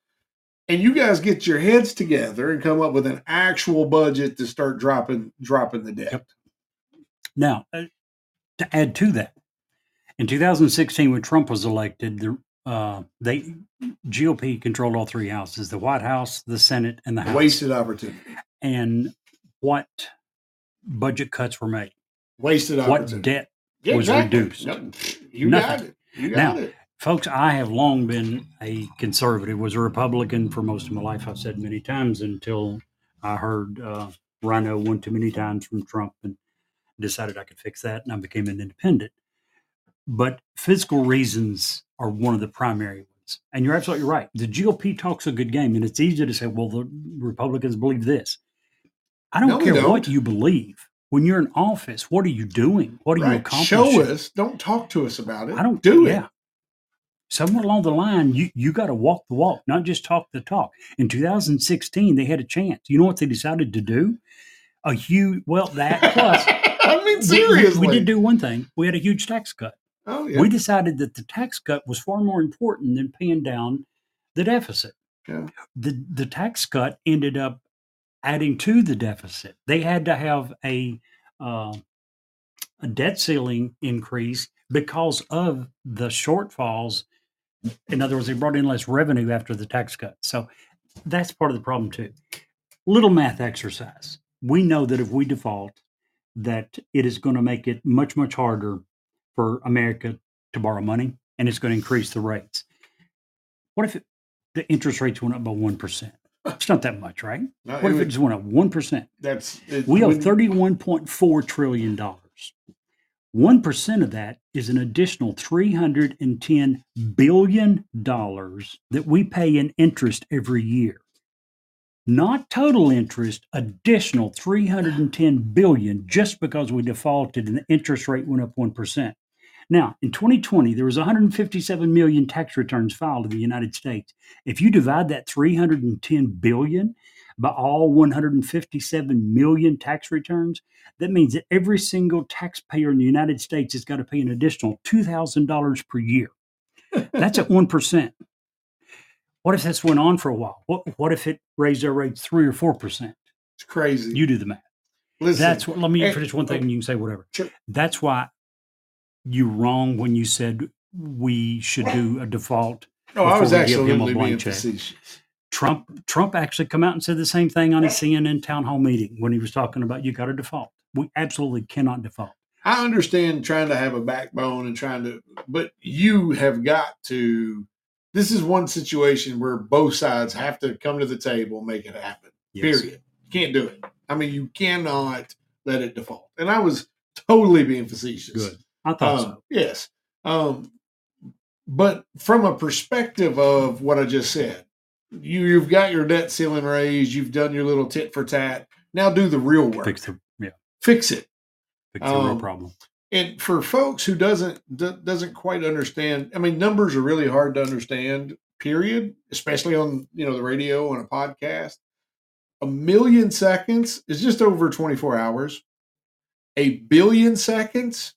and you guys get your heads together and come up with an actual budget to start dropping dropping the debt. Yep. Now, uh, to add to that, in 2016, when Trump was elected, the uh, they GOP controlled all three houses: the White House, the Senate, and the House. Wasted opportunity. And what budget cuts were made? Wasted opportunity. What debt? Yeah, was exactly. reduced? Yep. You got it. You got Now, it. Folks, I have long been a conservative. Was a Republican for most of my life. I've said many times until I heard uh, RINO one too many times from Trump and decided I could fix that, and I became an independent. But fiscal reasons are one of the primary ones, and you're absolutely right. The GOP talks a good game, and it's easy to say, "Well, the Republicans believe this." I don't No, care what don't. you believe. When you're in office, what are you doing? What are you Right. accomplishing? Show us. Don't talk to us about it. I don't do yeah. it. Somewhere along the line, you you got to walk the walk, not just talk the talk. In 2016, they had a chance. You know what they decided to do? A huge well that plus <laughs> I mean, we- we- seriously. we, did do one thing. We had a huge tax cut. Oh yeah. We decided that the tax cut was far more important than paying down the deficit. Yeah. The the tax cut ended up adding to the deficit. They had to have a uh, a debt ceiling increase because of the shortfalls. In other words, they brought in less revenue after the tax cut. So that's part of the problem too. Little math exercise. We know that if we default, that it is going to make it much much harder for America to borrow money, and it's going to increase the rates. What if it, the interest rates went up by one percent? It's not that much, right? No, What it if it just went up one percent? that's it, We owe thirty-one point four trillion dollars. One percent of that is an additional three hundred and ten billion dollars that we pay in interest every year. Not total interest, additional three hundred and ten billion just because we defaulted and the interest rate went up one percent. Now, in 2020, there was 157 million tax returns filed in the United States. If you divide that 310 billion by all 157 million tax returns, that means that every single taxpayer in the United States has got to pay an additional $2,000 per year. That's at 1%. What if this went on for a while? What, what if it raised our rates 3 or 4%? It's crazy. You do the math. Listen, That's what, let me finish one thing and you can say whatever. Sure. That's why you're wrong when you said we should do a default. no, I was before we give him a absolutely being check. facetious. Trump Trump actually come out and said the same thing on his CNN town hall meeting when he was talking about you got to default. We absolutely cannot default. I understand trying to have a backbone and trying to, but you have got to. This is one situation where both sides have to come to the table, and make it happen. Yes. Period. Can't do it. I mean, you cannot let it default. And I was totally being facetious. Good. I thought Um, so. Yes. Um, but from a perspective of what I just said, you you've got your debt ceiling raised, you've done your little tit for tat. Now do the real work. Fix the yeah, Fix it. fix the real Um, problem. And for folks who doesn't do- doesn't quite understand, I mean, numbers are really hard to understand. Period. Especially on you know the radio on a podcast. A million seconds is just over twenty four hours. A billion seconds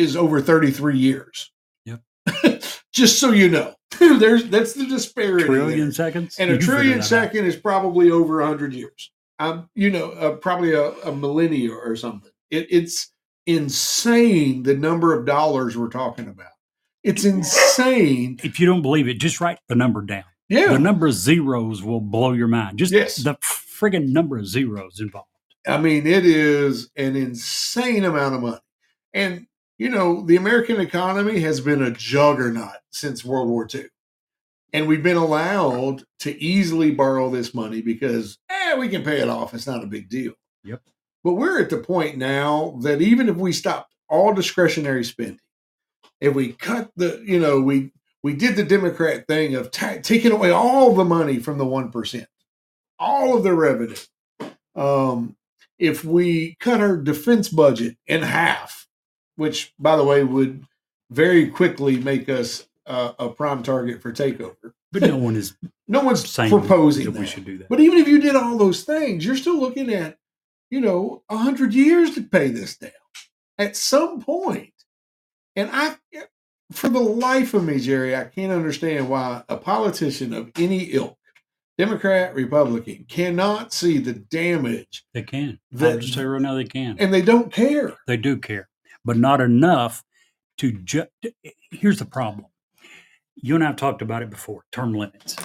is over thirty three years. Yep. <laughs> just so you know, <laughs> there's that's the disparity. there. Trillion seconds and a You trillion that out. is probably over 100 years um, you know uh, probably a, a millennia or something it, it's insane the number of dollars we're talking about it's insane If you don't believe it, just write the number down. yeah The number of zeros will blow your mind. Just Yes. the friggin' number of zeros involved. i mean it is an insane amount of money and you know the american economy has been a juggernaut since world war ii and we've been allowed to easily borrow this money because eh, we can pay it off it's not a big deal Yep. But we're at the point now that even if we stopped all discretionary spending, if we cut the, you know, we we did the Democrat thing of ta- taking away all the money from the one percent, all of the revenue. Um, if we cut our defense budget in half, which by the way would very quickly make us uh, a prime target for takeover. But no one is <laughs> No one's saying proposing that that. we should do that. But even if you did all those things, you're still looking at, you know, a hundred years to pay this down at some point. And I, for the life of me, Jerry, I can't understand why a politician of any ilk, Democrat, Republican, cannot see the damage, They can. That- I'll just say right now they can. and they don't care. They do care, but not enough to just. Here's the problem. You and I have talked about it before term limits.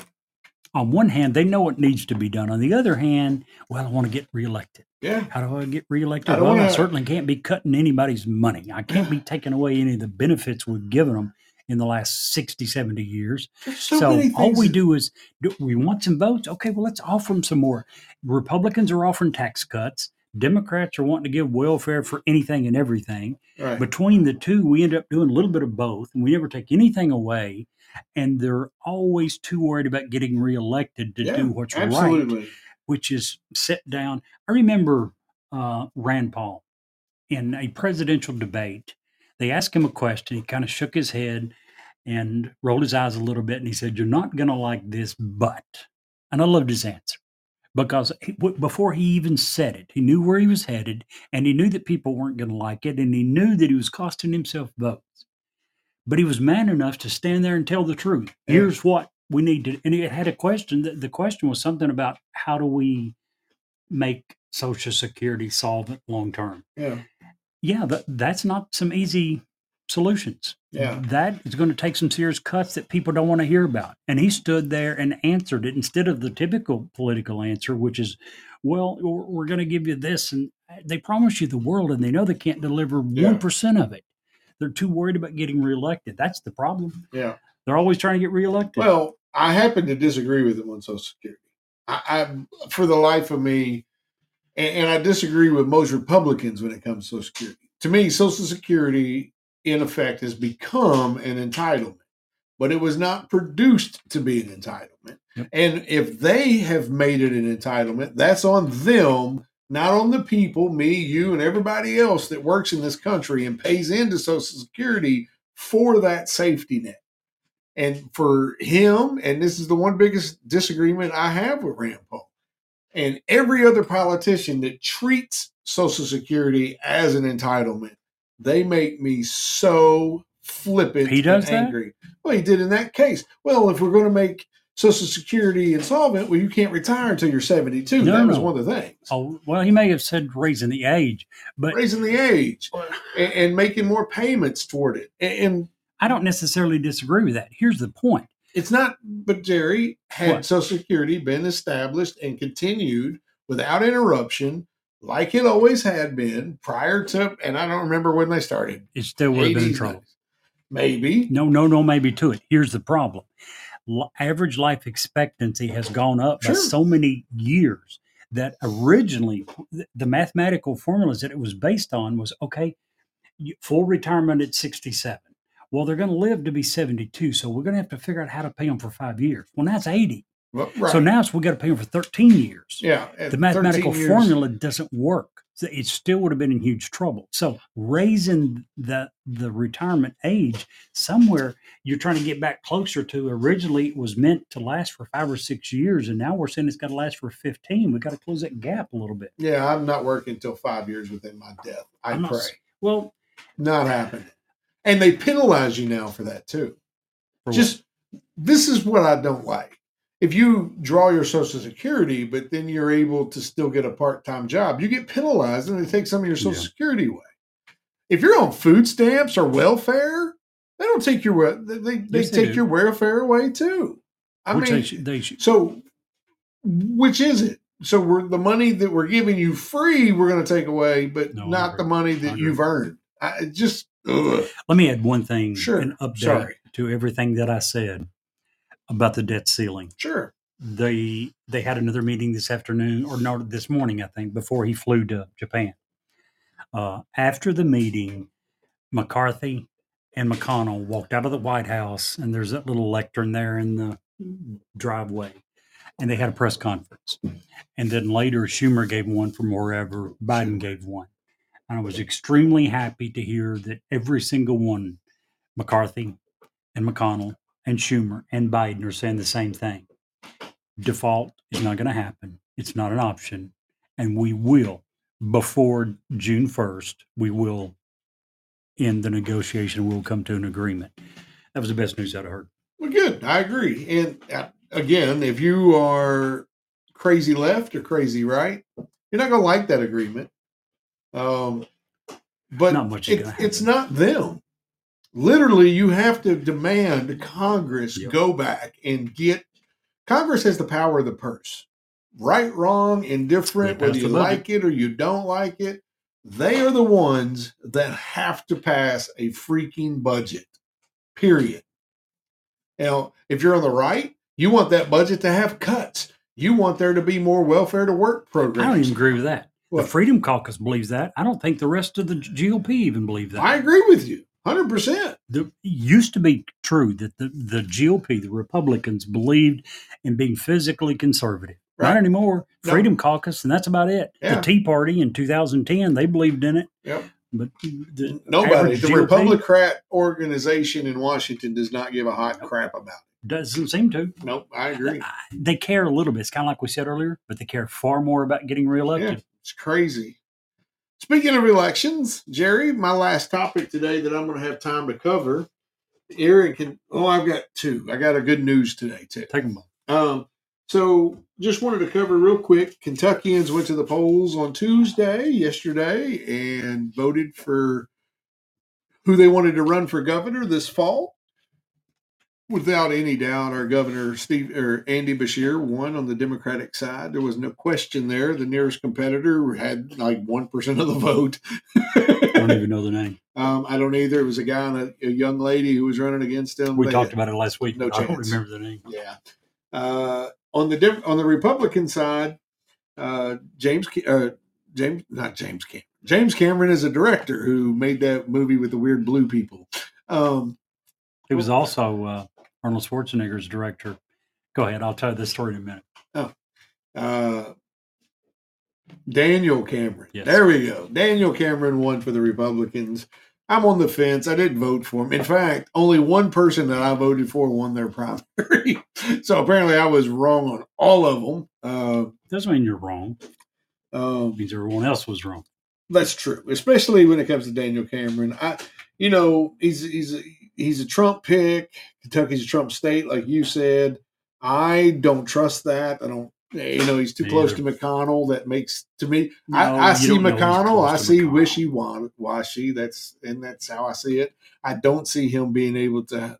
On one hand, they know what needs to be done. On the other hand, well, I want to get reelected. Yeah, How do I get reelected? I well, I wanna- certainly can't be cutting anybody's money. I can't be <sighs> taking away any of the benefits we've given them in the last 60, 70 years. So, So, all we that- do is do, we want some votes. Okay, well, let's offer them some more. Republicans are offering tax cuts. Democrats are wanting to give welfare for anything and everything. right. Between the two, we end up doing a little bit of both, and we never take anything away. And they're always too worried about getting reelected to Yeah, do what's right, which is sit down. I remember uh, Rand Paul in a presidential debate. They asked him a question. He kind of shook his head and rolled his eyes a little bit, and he said, "You're not going to like this, but." And I loved his answer because he, w- before he even said it, he knew where he was headed, and he knew that people weren't going to like it, and he knew that he was costing himself votes. But he was man enough to stand there and tell the truth. Yeah. Here's what we need to, and he had a question. The, the question was something about how do we make Social Security solvent long term? Yeah, Yeah, that, that's not some easy solutions. Yeah. That is going to take some serious cuts that people don't want to hear about. And he stood there and answered it instead of the typical political answer, which is, well, we're, going to give you this. And uh, they promise you the world and they know they can't deliver Yeah. 1% of it. They're too worried about getting reelected. That's the problem. yeah. They're always trying to get reelected. Well, I happen to disagree with him on Social Security. I, I for the life of me, and, and I disagree with most Republicans when it comes to Social Security. To me, Social Security, in effect, has become an entitlement, but it was not produced to be an entitlement. Yep. And if they have made it an entitlement, that's on them, not on the people, me, you, and everybody else that works in this country and pays into Social Security for that safety net. And for him, and this is the one biggest disagreement I have with Rand Paul, and every other politician that treats Social Security as an entitlement, they make me so flippant He does and that? angry. Well, he did in that case. Well, if we're going to make Social Security insolvent, well, you can't retire until you're 72. No, that was one of the things. Oh, well, he may have said raising the age, but Raising the age and, and making more payments toward it. And, and I don't necessarily disagree with that. Here's the point. it's not, but Jerry, had What? Social Security been established and continued without interruption, like it always had been prior to, and I don't remember when they started. It still would have been in trouble. Maybe. No, no, no, maybe to it. Here's the problem. Average life expectancy has gone up by so many years that originally th- the mathematical formulas that it was based on was okay, full retirement at 67. Well, they're going to live to be 72, so we're going to have to figure out how to pay them for five years. Well, now it's 80. Right. So now it's, we got to pay them for 13 years. yeah. the mathematical formula doesn't work. So it still would have been in huge trouble. So raising the the retirement age somewhere you're trying to get back closer to originally it was meant to last for five or six years and now we're saying it's got to last for 15 We've got to close that gap a little bit Yeah, I'm not working until five years within my death. I I'm pray. s- well Not happening. And they penalize you now for that too. for what? Just this is what I don't like. If you draw your social security, but then you're able to still get a part-time job, you get penalized and they take some of your social Yeah. security away. If you're on food stamps or welfare, they don't take your they they, Yes, take your welfare away too. I which mean, they should, they should so which is it? So we're the money that we're giving you free, we're going to take away, but No, not the money that you've earned. I just ugh. let me add one thing Sure. an update Sorry. to everything that i said about the debt ceiling. Sure. they they had another meeting this afternoon or no this morning i think before he flew to japan. Uh, after the meeting mccarthy and mcconnell walked out of the white house and there's that little lectern there in the driveway and they had a press conference. And then later schumer gave one from wherever biden gave one. And i was extremely happy to hear that every single one mccarthy and mcconnell and schumer and biden are saying the same thing default is not going to happen. It's not an option. And we will, before June 1st, we will end the negotiation. We'll come to an agreement. That was the best news I'd heard. Well, good. I agree. And uh, again, if you are crazy left or crazy right, you're not going to like that agreement. Um, but Not much it- it's not them. Literally, you have to demand Congress Yep. go back and get. Congress has the power of the purse. Right, wrong, indifferent, whether you like it or you don't like it, they are the ones that have to pass a freaking budget. Period. Now, if you're on the right, you want that budget to have cuts. You want there to be more welfare to work programs. I don't even agree with that. What? The Freedom Caucus believes that. I don't think the rest of the GOP even believe that. I agree with you, hundred percent. the, it used to be true that the, the GOP, the Republicans, believed in being physically conservative. Right. Not anymore. No. Freedom Caucus, and that's about it. Yeah. The Tea Party in 2010, they believed in it. Yep. But the Nobody, the GOP Republican organization in Washington does not give a hot crap about it. doesn't seem to. Nope, I agree. They care a little bit. It's kind of like we said earlier, but they care far more about getting Yeah, reelected. it's crazy. Speaking of elections, Jerry, my last topic today that I'm going to have time to cover. Aaron can. Oh, I've got two. I got a good news today too. Take them. Um, so just wanted to cover real quick. Kentuckians went to the polls on Tuesday, yesterday, and voted for who they wanted to run for governor this fall. Without any doubt, our governor Steve or Andy Beshear won on the Democratic side. There was no question there. The nearest competitor had like one percent of the vote. I don't even <laughs> know the name. um, I don't either. It was a guy and a, a young lady who was running against him. We They talked about it last week. no but I don't chance. remember the name. yeah. Uh, on the on the Republican side, uh, James uh, James not James Cameron. James Cameron is a director who made that movie with the weird blue people. Um, It was also uh, Arnold Schwarzenegger's director. Go ahead. I'll tell you this story in a minute. uh, Daniel Cameron. Yes. There we go. Daniel Cameron won for the Republicans. I'm on the fence. I didn't vote for him. In fact, only one person that I voted for won their <laughs> primary. so apparently, I was wrong on all of them. Uh, Doesn't mean you're wrong. um, It means everyone else was wrong. That's true, especially when it comes to Daniel Cameron. I, you know, he's he's a, he's a Trump pick. Kentucky's a Trump state, like you said. I don't trust that. I don't. You know, he's too close to McConnell. That makes to me. No, I, I see don't know he's McConnell. I see McConnell. wishy washy. That's and that's how I see it. I don't see him being able to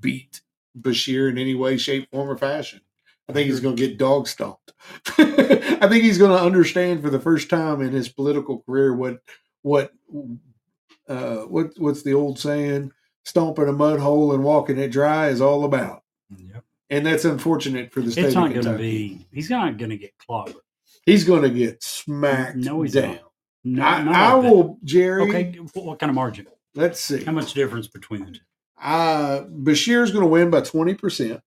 beat Beshear in any way, shape, form, or fashion. I think he's going to get dog stomped. <laughs> I think he's going to understand for the first time in his political career what what uh, what what's the old saying? Stomping a mud hole and walking it dry is all about. Yep. And that's unfortunate for the state It's of not going to be. He's not going to get clobbered. He's going to get smacked No, he's down. not. No, I, not I will, Jerry. Okay, what kind of margin? Let's see. How much difference between the two? Uh, Beshear's going to win by twenty percent.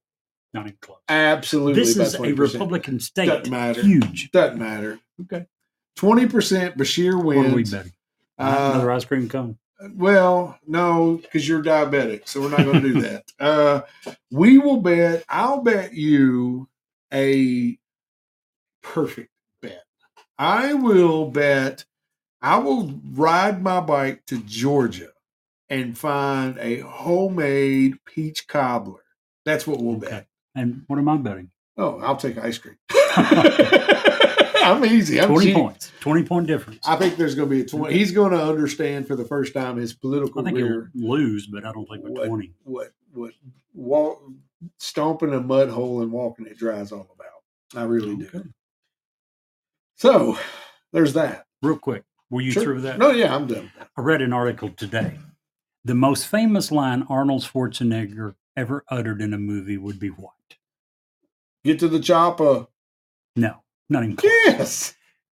Not even close. Absolutely, This is a 20%. Republican state. Doesn't matter. Huge. Doesn't matter. Okay. Twenty percent Bashir wins. What are we betting? Uh, Another ice cream cone. Well, no, because you're diabetic, so we're not going to do that. <laughs> Uh, we will bet. I'll bet you a perfect bet. I will bet. I will ride my bike to Georgia and find a homemade peach cobbler. That's what we'll Okay. bet. And what am I betting? Oh, I'll take ice cream. <laughs> <laughs> I'm easy. I'm 20 cheap. points. 20 point difference. I think there's going to be a 20. He's going to understand for the first time his political I think he'll career lose, but I don't think by What? 20. what what walk stomping a mud hole and walking it dry is all about. I really do. So there's that. Real quick, were you Sure. through with that? No, yeah, I'm done. I read an article today. The most famous line Arnold Schwarzenegger ever uttered in a movie would be what? Get to the chopper. No, not even close. Yes.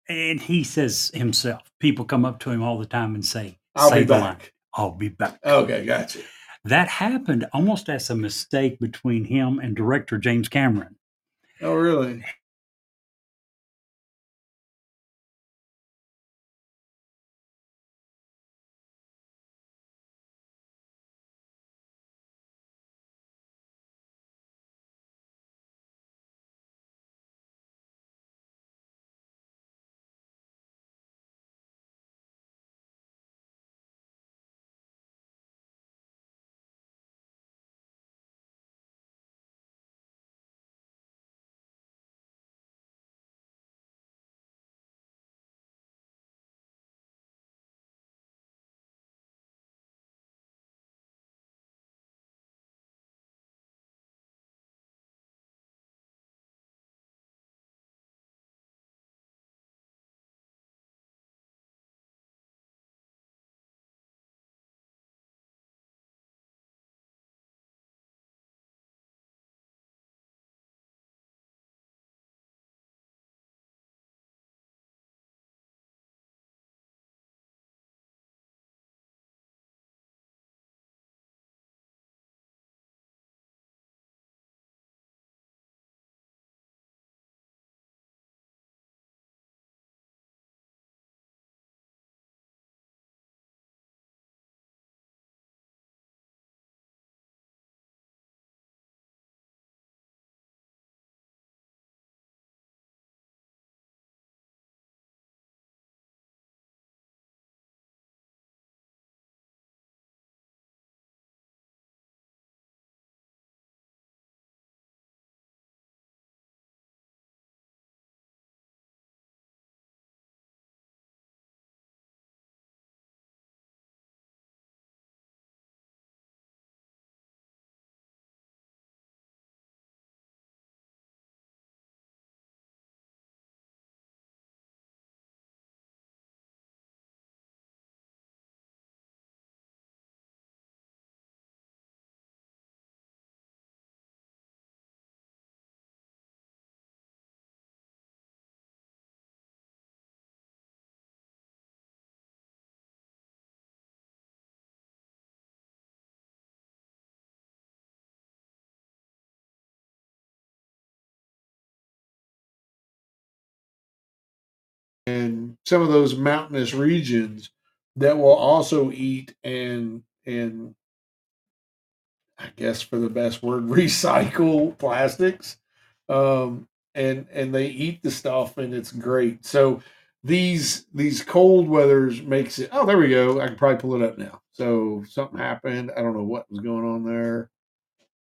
And he says himself, people come up to him all the time and say, I'll be back. line, I'll be back. Okay, gotcha. That happened almost as a mistake between him and director James Cameron. Oh, really? Some of those mountainous regions that will also eat and and I guess for the best word, <laughs> recycle plastics. Um, and and they eat the stuff and it's great. So these these cold weathers makes it oh there we go. I can probably pull it up now. So something happened. I don't know what was going on there.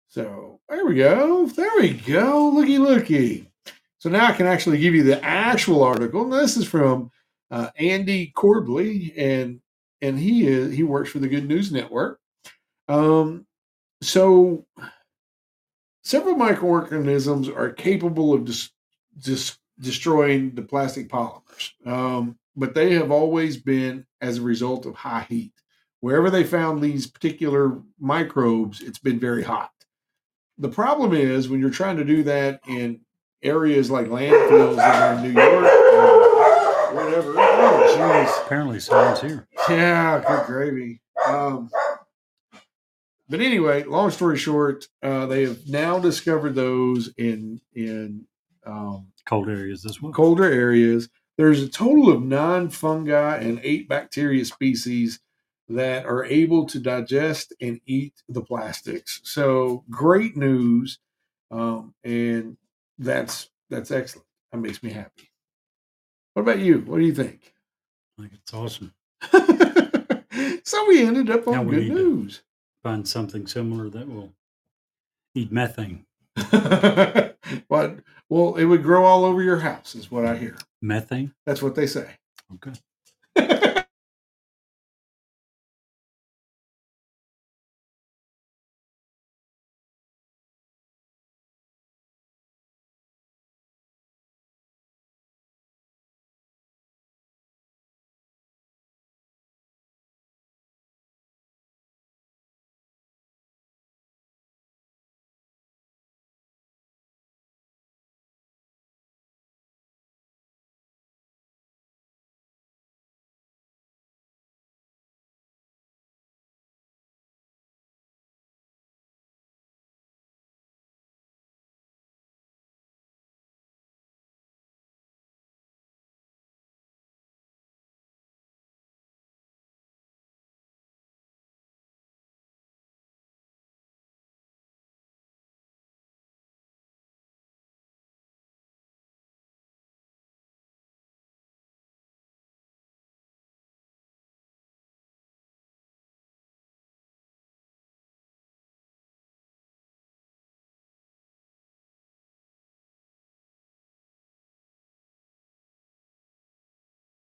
So there we go. There we go. Looky looky. So now I can actually give you the actual article. And this is from uh, Andy Corbley, and and he is he works for the Good News Network. Um, so several microorganisms are capable of dis- dis- destroying the plastic polymers, um, but they have always been as a result of high heat. Wherever they found these particular microbes, it's been very hot. The problem is when you're trying to do that in areas like landfills in New York or whatever. Oh, jeez. Apparently, someone's here. Yeah, good gravy. Um, but anyway, long story short, uh, they have now discovered those in in um, Cold areas as well. colder areas. There's a total of nine fungi and eight bacteria species that are able to digest and eat the plastics. So great news, um, and that's that's excellent. That makes me happy. What about you? What do you think? I think it's awesome. <laughs> so we ended up on good news. Find something similar that will eat methane. <laughs> but well, it would grow all over your house, is what I hear. Methane? That's what they say. Okay.